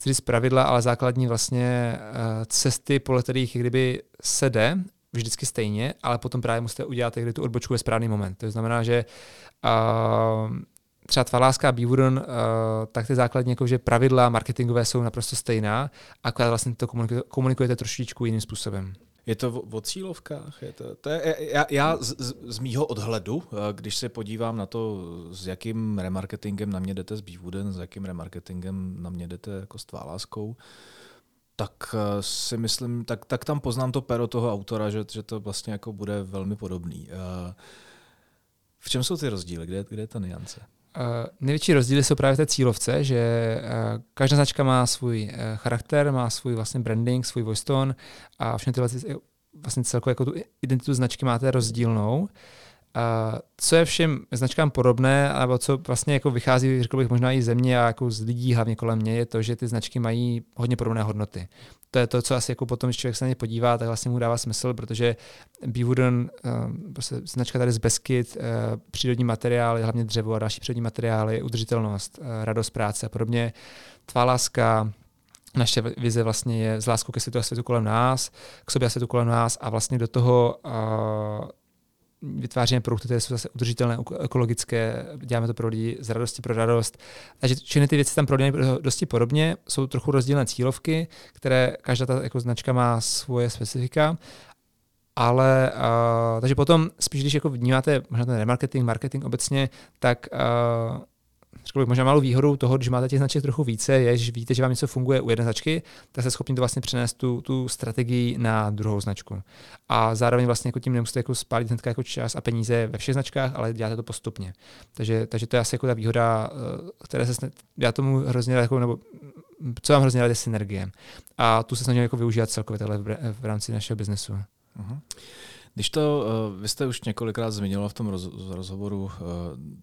chci z pravidla, ale základní vlastně eh, cesty, podle kterých kdyby se jde, vždycky stejně, ale potom právě musíte udělat někdy tu odbočku ve správný moment. To znamená, že uh, třeba tvá láska a Beaveron, uh, tak ty základní jakože pravidla marketingové jsou naprosto stejná, akorát vlastně to komunikujete trošičku jiným způsobem. Je to o cílovkách? Je to, to je, já já z, z mýho odhledu, eh, když se podívám na to, s jakým remarketingem na mě jdete s Beewooden, s jakým remarketingem na mě jdete jako s tváláskou, tak eh, si myslím, tak, tak tam poznám to pero toho autora, že, že to vlastně jako bude velmi podobný. Eh, v čem jsou ty rozdíly? Kde, kde je ta niance? Uh, největší rozdíly jsou právě té cílovce, že uh, každá značka má svůj uh, charakter, má svůj vlastně branding, svůj voice tone a všechny tyhle vlastně celkově jako tu identitu značky máte rozdílnou. Uh, co je všem značkám podobné, nebo co vlastně jako vychází, řekl bych, možná i země a jako z lidí hlavně kolem mě, je to, že ty značky mají hodně podobné hodnoty. To je to, co asi jako potom, když člověk se na ně podívá, tak vlastně mu dává smysl, protože Beewooden, uh, prostě značka tady z Beskyt, uh, přírodní materiály, hlavně dřevo a další přírodní materiály, udržitelnost, uh, radost práce a podobně. Tvá láska, naše vize vlastně je z láskou ke světu a světu kolem nás, k sobě a světu kolem nás a vlastně do toho vytváříme produkty, které jsou zase udržitelné, ekologické, děláme to pro lidi z radosti pro radost. Takže všechny ty věci tam prodáme dosti podobně, jsou trochu rozdílné cílovky, které každá ta jako značka má svoje specifika, ale uh, takže potom spíš, když jako vnímáte možná ten remarketing, marketing obecně, tak uh, bych, možná malou výhodou toho, když máte těch značek trochu více, je, že víte, že vám něco funguje u jedné značky, tak jste schopni to vlastně přenést tu, tu strategii na druhou značku. A zároveň vlastně jako tím nemusíte jako spálit hnedka jako čas a peníze ve všech značkách, ale děláte to postupně. Takže, takže to je asi jako ta výhoda, eh, které se já tomu hrozně jako, nebo co vám hrozně rád je synergie. A tu se snažím jako využívat celkově v, v rámci našeho biznesu. Uh-huh. Když to, uh, vy jste už několikrát zmiňoval v tom roz, rozhovoru uh,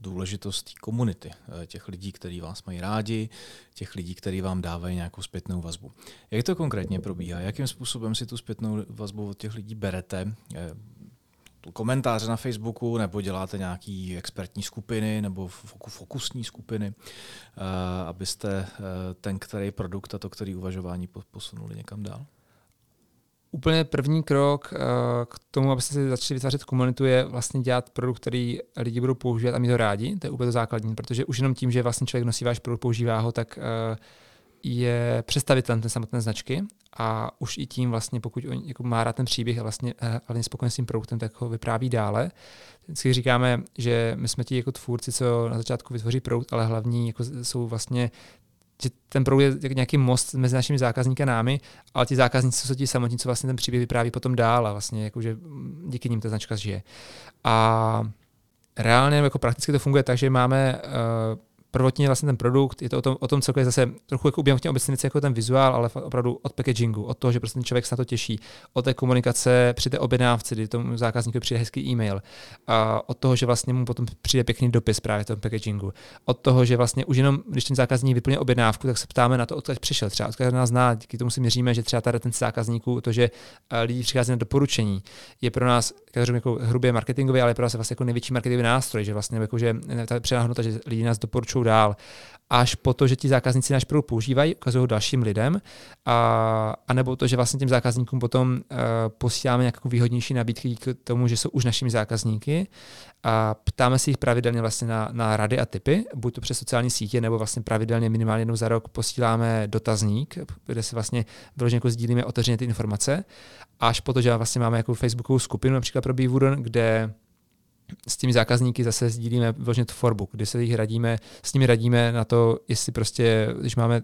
důležitost komunity, uh, těch lidí, kteří vás mají rádi, těch lidí, kteří vám dávají nějakou zpětnou vazbu. Jak to konkrétně probíhá? Jakým způsobem si tu zpětnou vazbu od těch lidí berete? komentáře na Facebooku, nebo děláte nějaké expertní skupiny, nebo fokusní skupiny, abyste ten, který produkt a to, který uvažování posunuli někam dál? Úplně první krok uh, k tomu, abyste si začali vytvářet komunitu, je vlastně dělat produkt, který lidi budou používat a mít ho rádi. To je úplně to základní, protože už jenom tím, že vlastně člověk nosí váš produkt, používá ho, tak uh, je představitelem té samotné značky a už i tím vlastně, pokud on jako má rád ten příběh a vlastně hlavně spokojen s tím produktem, tak ho vypráví dále. Vždycky říkáme, že my jsme ti jako tvůrci, co na začátku vytvoří produkt, ale hlavní jako jsou vlastně že ten produkt je nějaký most mezi našimi zákazníky a námi, ale ti zákazníci jsou ti samotní, co vlastně ten příběh vypráví potom dál a vlastně jakože díky nim ta značka žije. A reálně jako prakticky to funguje tak, že máme uh, prvotně vlastně ten produkt, je to o tom, o tom celkově zase trochu jako v těm jako ten vizuál, ale opravdu od packagingu, od toho, že prostě ten člověk se na to těší, od té komunikace při té objednávce, kdy tomu zákazníkovi přijde hezký e-mail, a od toho, že vlastně mu potom přijde pěkný dopis právě v tom packagingu, od toho, že vlastně už jenom, když ten zákazník vyplně objednávku, tak se ptáme na to, odkud přišel, třeba odkud nás zná, díky tomu si měříme, že třeba tady ten zákazníků, to, že eh, lidi přichází na doporučení, je pro nás, jako hrubě marketingový, ale pro nás je vlastně jako největší marketingový nástroj, že vlastně jako, že ta přidáhnota, že lidi nás doporučují dál. Až po to, že ti zákazníci náš produkt používají, ukazují ho dalším lidem, a, a nebo to, že vlastně těm zákazníkům potom uh, posíláme nějakou výhodnější nabídky k tomu, že jsou už našimi zákazníky. A ptáme se jich pravidelně vlastně na, na rady a typy, buď to přes sociální sítě, nebo vlastně pravidelně minimálně jednou za rok posíláme dotazník, kde si vlastně vyloženě jako sdílíme otevřeně ty informace, až po to, že vlastně máme jako Facebookovou skupinu například pro Beavodon, kde s těmi zákazníky zase sdílíme vyloženě tvorbu, kdy se jich radíme, s nimi radíme na to, jestli prostě, když máme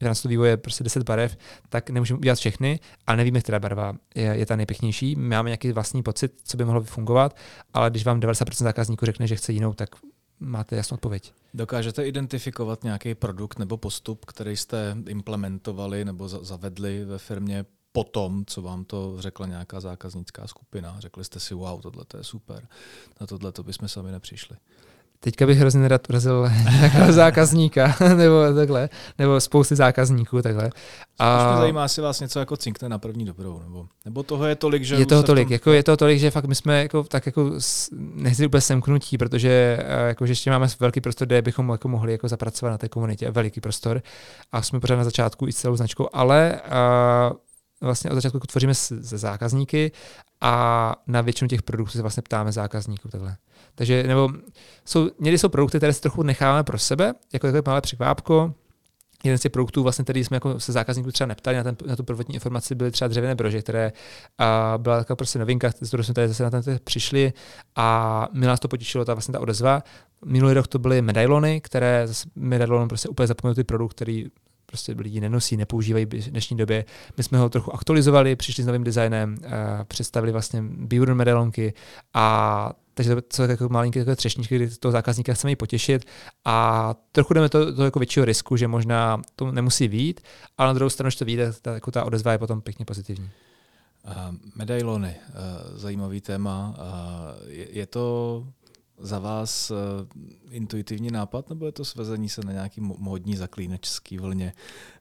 v rámci vývoje prostě 10 barev, tak nemůžeme udělat všechny a nevíme, která barva je, je ta nejpěknější. My máme nějaký vlastní pocit, co by mohlo fungovat, ale když vám 90% zákazníků řekne, že chce jinou, tak máte jasnou odpověď. Dokážete identifikovat nějaký produkt nebo postup, který jste implementovali nebo zavedli ve firmě po tom, co vám to řekla nějaká zákaznická skupina. Řekli jste si, wow, tohle je super, na tohle to bychom sami nepřišli. Teďka bych hrozně rád urazil [LAUGHS] nějakého zákazníka, [LAUGHS] nebo takhle, nebo spousty zákazníků, takhle. A... Zajímá, jestli vás něco jako cinkne na první dobrou, nebo, nebo toho je tolik, že... Je toho tolik, tom... jako, je toho tolik, že fakt my jsme jako, tak jako nechci úplně semknutí, protože eh, jako, že ještě máme velký prostor, kde bychom jako mohli jako zapracovat na té komunitě, veliký prostor a jsme pořád na začátku i s celou značkou, ale uh, vlastně od začátku tvoříme se zákazníky a na většinu těch produktů se vlastně ptáme zákazníků takhle. Takže nebo jsou, někdy jsou produkty, které si trochu necháváme pro sebe, jako takové malé překvápko, jeden z těch produktů, vlastně, který jsme jako se zákazníků třeba neptali na, ten, na tu prvotní informaci, byly třeba dřevěné brože, které a byla taková prostě novinka, z kterou jsme tady zase na ten přišli a mi nás to potěšilo, ta vlastně ta odezva. Minulý rok to byly medailony, které zase medailon prostě úplně zapomenutý produkt, který prostě lidi nenosí, nepoužívají v dnešní době. My jsme ho trochu aktualizovali, přišli s novým designem, představili vlastně Beaver medailonky a takže to jsou jako malinké takové třešničky, kdy toho zákazníka chceme potěšit a trochu jdeme to, to jako většího risku, že možná to nemusí vít, ale na druhou stranu, když to vyjde, ta, jako ta odezva je potom pěkně pozitivní. Uh, medailony, uh, zajímavý téma. Uh, je, je to za vás uh, intuitivní nápad, nebo je to svezení se na nějaký módní zaklínačský vlně,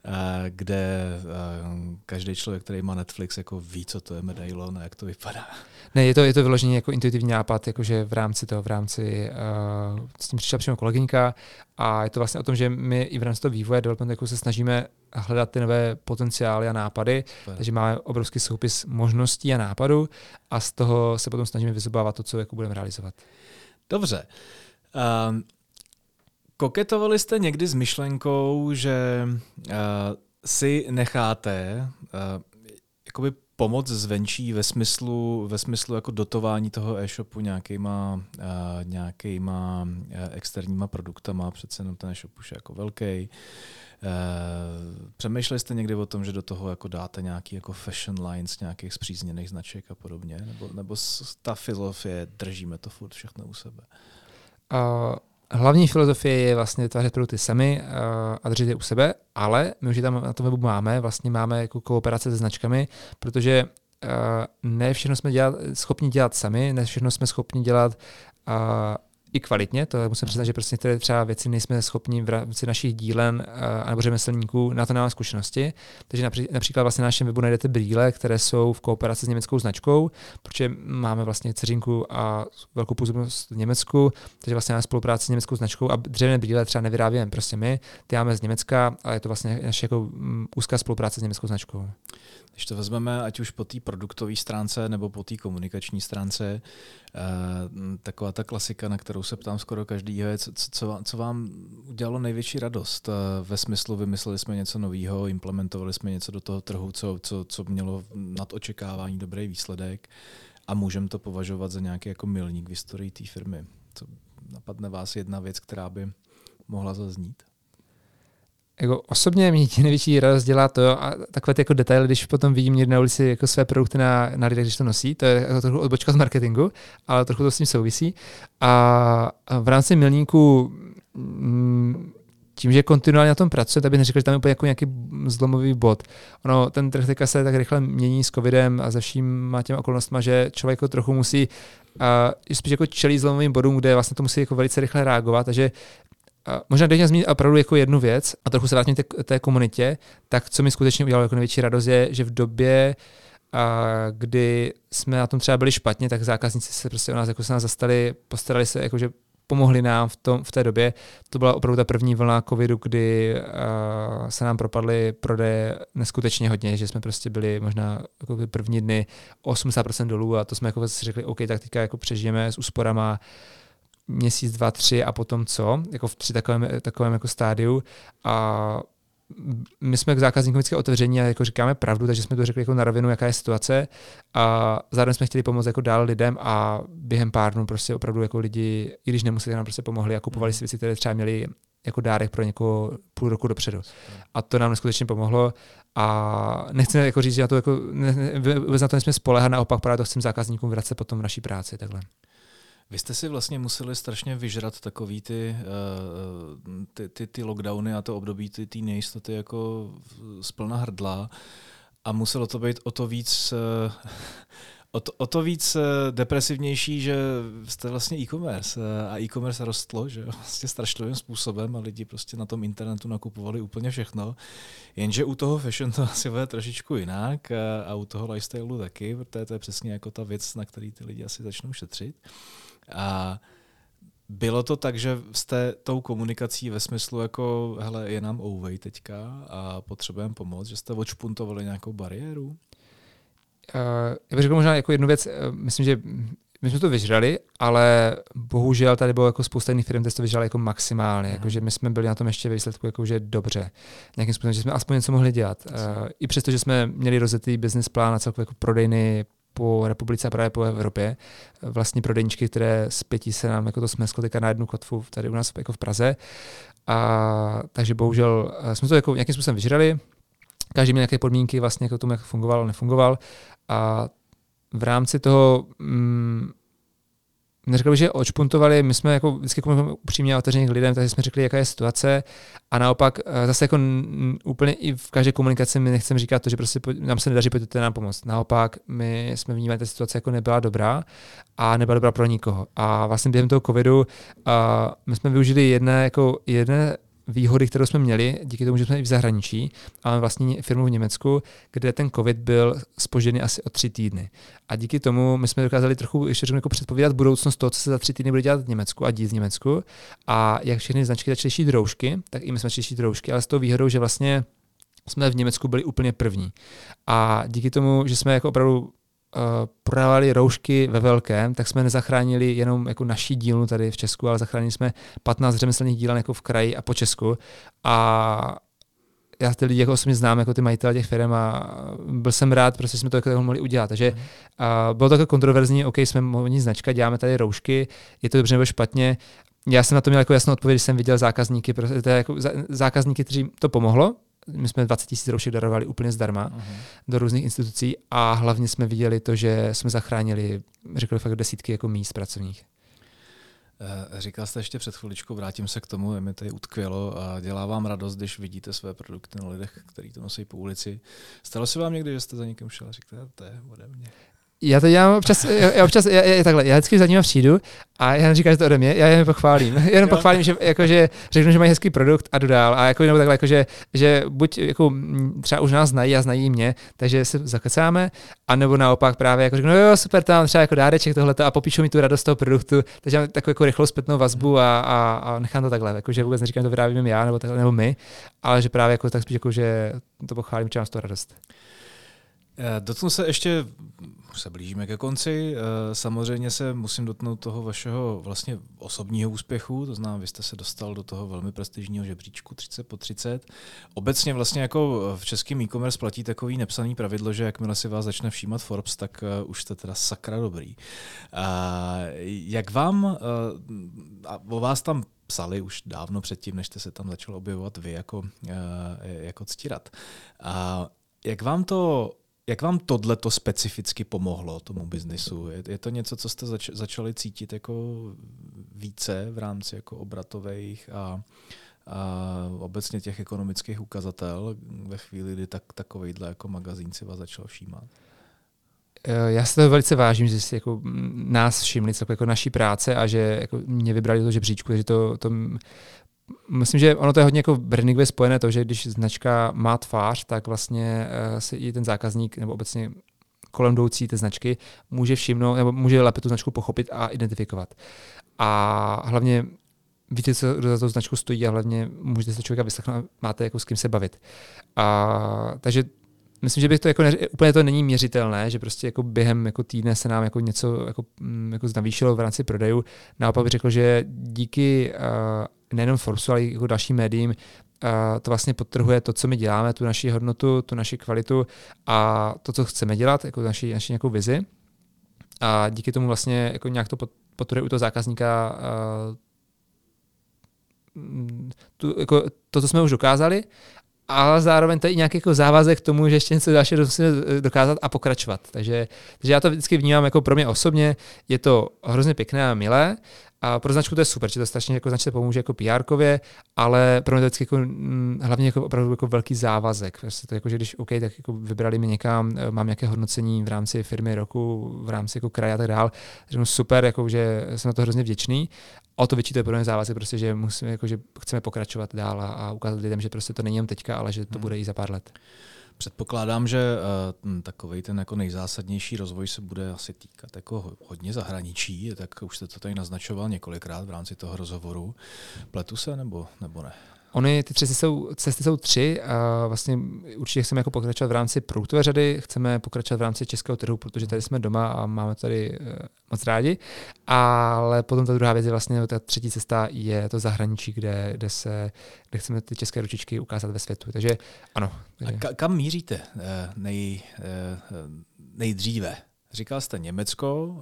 uh, kde uh, každý člověk, který má Netflix, jako ví, co to je medailon a jak to vypadá? Ne, je to, je to vyloženě jako intuitivní nápad, jakože v rámci toho, v rámci, uh, s tím přišla přímo kolegyňka a je to vlastně o tom, že my i v rámci toho vývoje developmentu jako se snažíme hledat ty nové potenciály a nápady, Super. takže máme obrovský soupis možností a nápadů a z toho se potom snažíme vyzobávat to, co jako budeme realizovat. Dobře. Um, koketovali jste někdy s myšlenkou, že uh, si necháte uh, jakoby pomoc zvenčí ve smyslu, ve smyslu jako dotování toho e-shopu nějakýma, uh, nějakýma uh, externíma produktama, přece jenom ten e-shop už je jako velký. Uh, přemýšleli jste někdy o tom, že do toho jako dáte nějaký jako fashion lines, nějakých zpřízněných značek a podobně? Nebo, nebo ta filozofie, držíme to furt všechno u sebe? Uh, hlavní filozofie je vlastně vytvářet produkty sami uh, a držet je u sebe, ale my už tam na tom webu máme, vlastně máme jako kooperace se značkami, protože uh, ne všechno jsme dělat, schopni dělat sami, ne všechno jsme schopni dělat uh, i kvalitně, to musím přiznat, že prostě některé třeba věci nejsme schopni v rámci našich dílen uh, nebo řemeslníků, na to nemáme zkušenosti. Takže napří, například vlastně na našem webu najdete brýle, které jsou v kooperaci s německou značkou, protože máme vlastně dceřinku a velkou působnost v Německu, takže vlastně máme spolupráci s německou značkou a dřevěné brýle třeba nevyrábíme prostě my, ty máme z Německa, ale je to vlastně naše jako mm, úzká spolupráce s německou značkou. Když to vezmeme, ať už po té produktové stránce nebo po té komunikační stránce, eh, taková ta klasika, na kterou se ptám skoro každý, je, co, co, co vám udělalo největší radost? Eh, ve smyslu, vymysleli jsme něco nového, implementovali jsme něco do toho trhu, co, co, co mělo nad očekávání dobrý výsledek a můžeme to považovat za nějaký jako milník v historii té firmy. Co napadne vás jedna věc, která by mohla zaznít? Jako osobně mě největší radost dělá to, a takové ty jako detaily, když potom vidím někde na ulici jako své produkty na, na lidech, když to nosí, to je jako trochu odbočka z marketingu, ale trochu to s tím souvisí. A v rámci milníku mm, tím, že kontinuálně na tom pracuje, tak bych neřekl, že tam je úplně jako nějaký zlomový bod. Ono, ten trh teďka se tak rychle mění s covidem a ze vším těm okolnostmi, že člověk jako trochu musí uh, spíš jako čelí zlomovým bodům, kde vlastně to musí jako velice rychle reagovat, takže možná měl zmínit opravdu jako jednu věc a trochu se vrátím té, té komunitě, tak co mi skutečně udělalo jako největší radost je, že v době, a kdy jsme na tom třeba byli špatně, tak zákazníci se prostě o nás jako se nás zastali, postarali se, jakože pomohli nám v, tom, v té době. To byla opravdu ta první vlna covidu, kdy uh, se nám propadly prodeje neskutečně hodně, že jsme prostě byli možná jako první dny 80% dolů a to jsme jako si řekli, OK, tak teďka jako přežijeme s úsporama měsíc, dva, tři a potom co, jako v tři takovém, takovém jako stádiu a my jsme k zákazníkům vždycky otevření a jako říkáme pravdu, takže jsme to řekli jako na rovinu, jaká je situace a zároveň jsme chtěli pomoct jako dál lidem a během pár dnů prostě opravdu jako lidi, i když nemuseli, nám prostě pomohli a kupovali si věci, které třeba měli jako dárek pro někoho půl roku dopředu. A to nám neskutečně pomohlo a nechci jako říct, že na to jako, ne, ne, na to nesmíme spolehat, naopak právě to chcem zákazníkům vracet potom v naší práci. Takhle. Vy jste si vlastně museli strašně vyžrat takový ty, uh, ty, ty, ty lockdowny a to období ty, ty nejistoty jako z plna hrdla. A muselo to být o to víc uh, o to, o to víc depresivnější, že jste vlastně e-commerce a e-commerce rostlo, že [LAUGHS] vlastně strašlivým způsobem a lidi prostě na tom internetu nakupovali úplně všechno. Jenže u toho fashion to [LAUGHS] asi bude trošičku jinak a u toho lifestyleu taky, protože to je přesně jako ta věc, na který ty lidi asi začnou šetřit. A bylo to tak, že jste tou komunikací ve smyslu jako, hele, je nám ouvej teďka a potřebujeme pomoc, že jste odšpuntovali nějakou bariéru? Uh, já bych řekl možná jako jednu věc, myslím, že my jsme to vyžrali, ale bohužel tady bylo jako spousta jiných firm, které to vyžrali jako maximálně. Jako, že my jsme byli na tom ještě ve výsledku jako, že dobře. Nějakým způsobem, že jsme aspoň něco mohli dělat. Uh, I přesto, že jsme měli rozjetý business plán a celkově jako prodejny po republice a právě po Evropě. Vlastní prodejničky, které z pěti se nám jako to smesklo teďka na jednu kotvu tady u nás jako v Praze. A, takže bohužel eh, jsme to jako nějakým způsobem vyžrali. Každý měl nějaké podmínky, vlastně jako tomu, jak fungoval, nefungoval. A v rámci toho mm, neřekl bych, že očpuntovali, my jsme jako vždycky upřímně otevření k lidem, takže jsme řekli, jaká je situace a naopak eh, zase jako úplně i v každé komunikaci my nechceme říkat to, že prostě nám se nedaří, pojďte nám pomoct. Naopak my jsme vnímali, že situace jako nebyla dobrá a nebyla dobrá pro nikoho. A vlastně během toho covidu uh, my jsme využili jedné, jako jedné výhody, kterou jsme měli, díky tomu, že jsme i v zahraničí, ale vlastní firmu v Německu, kde ten COVID byl spožený asi o tři týdny. A díky tomu my jsme dokázali trochu ještě jako předpovídat budoucnost toho, co se za tři týdny bude dělat v Německu a dít v Německu. A jak všechny značky začaly šít roušky, tak i my jsme šít roušky, ale s tou výhodou, že vlastně jsme v Německu byli úplně první. A díky tomu, že jsme jako opravdu prodávali roušky ve velkém, tak jsme nezachránili jenom jako naší dílnu tady v Česku, ale zachránili jsme 15 řemeslných dílen jako v kraji a po Česku. A já ty lidi jako osobně znám, jako ty majitele těch firm a byl jsem rád, prostě jsme to jako mohli udělat. Takže uh, bylo to jako kontroverzní, OK, jsme modní značka, děláme tady roušky, je to dobře nebo špatně. Já jsem na to měl jako jasnou odpověď, když jsem viděl zákazníky, prostě jako zákazníky, kteří to pomohlo, my jsme 20 tisíc roušek darovali úplně zdarma uh-huh. do různých institucí a hlavně jsme viděli to, že jsme zachránili, řekl fakt desítky jako míst pracovních. Eh, říkal jste ještě před chviličkou, vrátím se k tomu, mi tady utkvělo a dělá vám radost, když vidíte své produkty na lidech, kteří to nosí po ulici. Stalo se vám někdy, že jste za někým šel a říkal, to je ode mě? Já to dělám občas, já, občas já, já, takhle, já vždycky za ním přijdu a já neříkám, že to ode mě, já jen pochválím. [LAUGHS] Jenom pochválím, že, jako, že řeknu, že mají hezký produkt a jdu dál. A jako, nebo takhle, jako, že, že buď jako, třeba už nás znají a znají mě, takže se zakecáme, anebo naopak právě jako řeknu, no jo, super, tam třeba jako dáreček tohleto a popíšu mi tu radost toho produktu, takže mám takovou jako rychlou zpětnou vazbu a, a, a, nechám to takhle, jako, že vůbec neříkám, že to vyrábíme já nebo, takhle, nebo my, ale že právě jako, tak spíš jako, že to pochválím, že mám z toho radost. Eh, dotknu se ještě, se blížíme ke konci, eh, samozřejmě se musím dotknout toho vašeho vlastně osobního úspěchu, to znamená, vy jste se dostal do toho velmi prestižního žebříčku 30 po 30. Obecně vlastně jako v českém e-commerce platí takový nepsaný pravidlo, že jakmile si vás začne všímat Forbes, tak eh, už jste teda sakra dobrý. Jak vám, a o vás tam psali už dávno předtím, než jste se tam začal objevovat vy jako, jako ctirat. Jak vám to jak vám tohle to specificky pomohlo tomu biznisu? Je, je to něco, co jste zač, začali cítit jako více v rámci jako obratových a, a obecně těch ekonomických ukazatel ve chvíli, kdy tak, takovýhle jako magazín si vás začal všímat? Eh, já si to velice vážím, že si jako nás všimli jako naší práce a že jako mě vybrali to žebříčku, takže to, to myslím, že ono to je hodně jako brandingově spojené to, že když značka má tvář, tak vlastně uh, si i ten zákazník nebo obecně kolem jdoucí té značky může všimnout, nebo může lépe tu značku pochopit a identifikovat. A hlavně víte, co kdo za tou značku stojí a hlavně můžete se člověka vyslechnout, máte jako s kým se bavit. A, takže myslím, že bych to jako ne, úplně to není měřitelné, že prostě jako během jako týdne se nám jako něco jako, mm, jako navýšilo v rámci prodejů. Naopak bych řekl, že díky uh, nejenom Forbesu, ale i jako dalším médiím, to vlastně podtrhuje to, co my děláme, tu naši hodnotu, tu naši kvalitu a to, co chceme dělat, jako naši, naši nějakou vizi. A díky tomu vlastně jako nějak to podtrhuje u toho zákazníka tu, jako to, co jsme už dokázali ale zároveň to je nějaký jako závazek k tomu, že ještě něco dalšího musíme dokázat a pokračovat. Takže, takže já to vždycky vnímám jako pro mě osobně, je to hrozně pěkné a milé, a pro značku to je super, že to strašně jako značce pomůže jako pr ale pro mě to vždycky jako, hm, hlavně jako opravdu jako velký závazek. Prostě to jako, že když OK, tak jako vybrali mi někam, eh, mám nějaké hodnocení v rámci firmy roku, v rámci jako kraje a tak dál, řeknu super, jako, že jsem na to hrozně vděčný. O to větší to je pro mě závazek, prostě, že, musíme, jako, že chceme pokračovat dál a, a ukázat lidem, že prostě to není jen teďka, ale že to hmm. bude i za pár let. Předpokládám, že uh, takový ten jako nejzásadnější rozvoj se bude asi týkat jako hodně zahraničí, tak už jste to tady naznačoval několikrát v rámci toho rozhovoru. Pletu se nebo, nebo ne? Ony, ty cesty jsou, cesty jsou tři a vlastně určitě chceme jako pokračovat v rámci produktové řady, chceme pokračovat v rámci českého trhu, protože tady jsme doma a máme tady uh, moc rádi, ale potom ta druhá věc je vlastně, ta třetí cesta je to zahraničí, kde, kde, se, kde chceme ty české ručičky ukázat ve světu. Takže ano. Takže... A kam míříte eh, nej, eh, nejdříve? Říkal jste Německo, uh,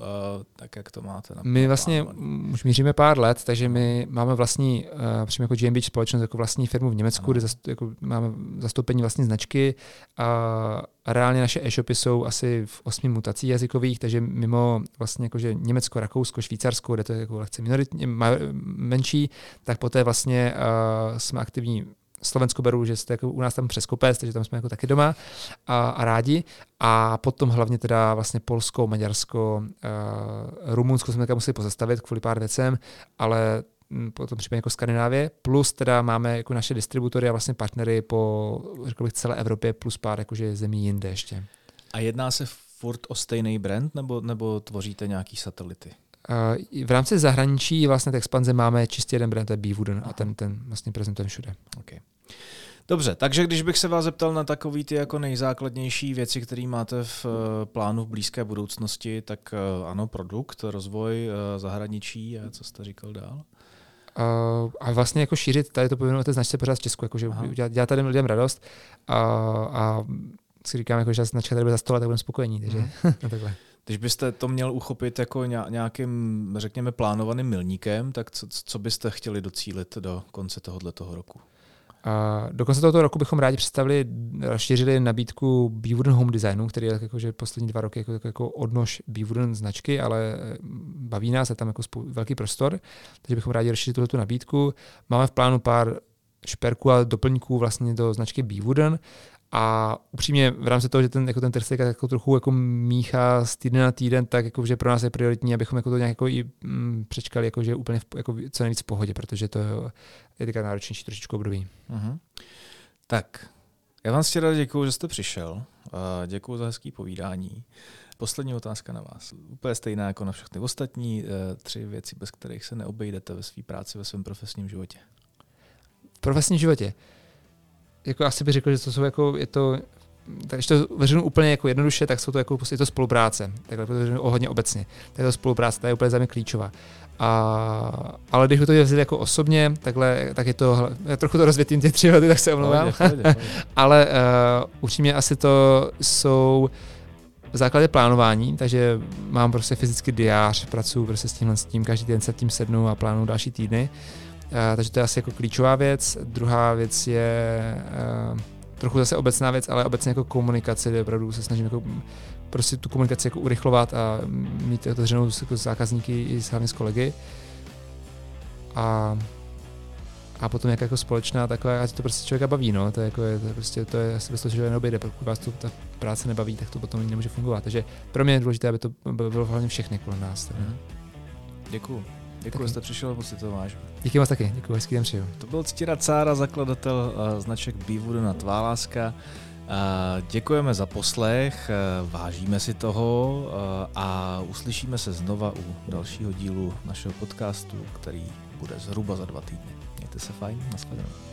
tak jak to máte? Na my vlastně plánovaný? už míříme pár let, takže my máme vlastní, uh, přímo jako GmbH společnost, jako vlastní firmu v Německu, ano. kde zast, jako máme zastoupení vlastní značky a reálně naše e-shopy jsou asi v osmi mutací jazykových, takže mimo vlastně jakože Německo, Rakousko, Švýcarsko, kde to je jako lehce minoritně, menší, tak poté vlastně uh, jsme aktivní Slovensko beru, že jste jako u nás tam přes kopec, takže tam jsme jako taky doma a, a rádi. A potom hlavně teda vlastně Polsko, Maďarsko, uh, Rumunsko jsme museli pozastavit kvůli pár věcem, ale hm, potom případně jako Skandinávie, plus teda máme jako naše distributory a vlastně partnery po řekl bych celé Evropě, plus pár jakože zemí jinde ještě. A jedná se furt o stejný brand, nebo, nebo tvoříte nějaký satelity? V rámci zahraničí vlastně té expanze máme čistě jeden brand, to je Beewooden a ten, ten vlastně prezentujeme všude. Okay. Dobře, takže když bych se vás zeptal na takové ty jako nejzákladnější věci, které máte v eh, plánu v blízké budoucnosti, tak eh, ano, produkt, rozvoj eh, zahraničí a co jste říkal dál? Uh, a vlastně jako šířit tady to povinnou té značce pořád v Česku, jakože dělat, dělat tady lidem radost a, a si říkám, jako, že značka tady bude za stola, tak budeme spokojení. Takže, [LAUGHS] mm. takhle. Když byste to měl uchopit jako nějakým, řekněme, plánovaným milníkem, tak co, co byste chtěli docílit do konce tohoto roku? A do konce tohoto roku bychom rádi představili, rozšířili nabídku Beaverden Home Designu, který je jakože poslední dva roky jako, jako odnož Beaverden značky, ale eh, baví nás, je tam jako spou- velký prostor, takže bychom rádi rozšířili tuto nabídku. Máme v plánu pár šperků a doplňků vlastně do značky Beaverden a upřímně v rámci toho, že ten, jako ten trh se jako trochu jako míchá z týden na týden, tak jako, že pro nás je prioritní, abychom jako to nějak jako i mm, přečkali jako, že úplně v, jako co nejvíc v pohodě, protože to je teďka náročnější trošičku období. Uh-huh. Tak, já vám rád děkuji, že jste přišel. Děkuji za hezký povídání. Poslední otázka na vás. Úplně stejná jako na všechny ostatní. E, tři věci, bez kterých se neobejdete ve své práci, ve svém profesním životě. V profesním životě jako asi bych řekl, že to jsou jako, je to, když to veřejnu úplně jako jednoduše, tak jsou to jako, je to spolupráce, takhle to hodně obecně. Tak to spolupráce, ta je úplně za mě klíčová. A, ale když to je vzít jako osobně, takhle, tak je to, já trochu to rozvětím ty tři lety, tak se omlouvám. [LAUGHS] ale uh, upřímně asi to jsou v základě plánování, takže mám prostě fyzicky diář, pracuji prostě s tímhle s tím, každý den se tím sednu a plánuju další týdny. Takže to je asi jako klíčová věc. Druhá věc je uh, trochu zase obecná věc, ale obecně jako komunikace, kde opravdu se snažím jako prostě tu komunikaci jako urychlovat a mít otevřenou jako zákazníky i s hlavně s kolegy. A a potom jak jako společná taková, ať to prostě člověka baví, no, to je, jako je, to prostě, to je asi bez toho, že neobejde, pokud vás to, ta práce nebaví, tak to potom nemůže fungovat. Takže pro mě je důležité, aby to bylo hlavně všechny kolem nás. Mm. Děkuju. Děkuji, že jste přišel, moc si to vážím. Díky moc taky, děkuji, hezký den přeju. To byl Ctira Cára, zakladatel uh, značek Beewood na Tváláska. Uh, děkujeme za poslech, uh, vážíme si toho a uslyšíme se znova u dalšího dílu našeho podcastu, který bude zhruba za dva týdny. Mějte se fajn, nashledanou.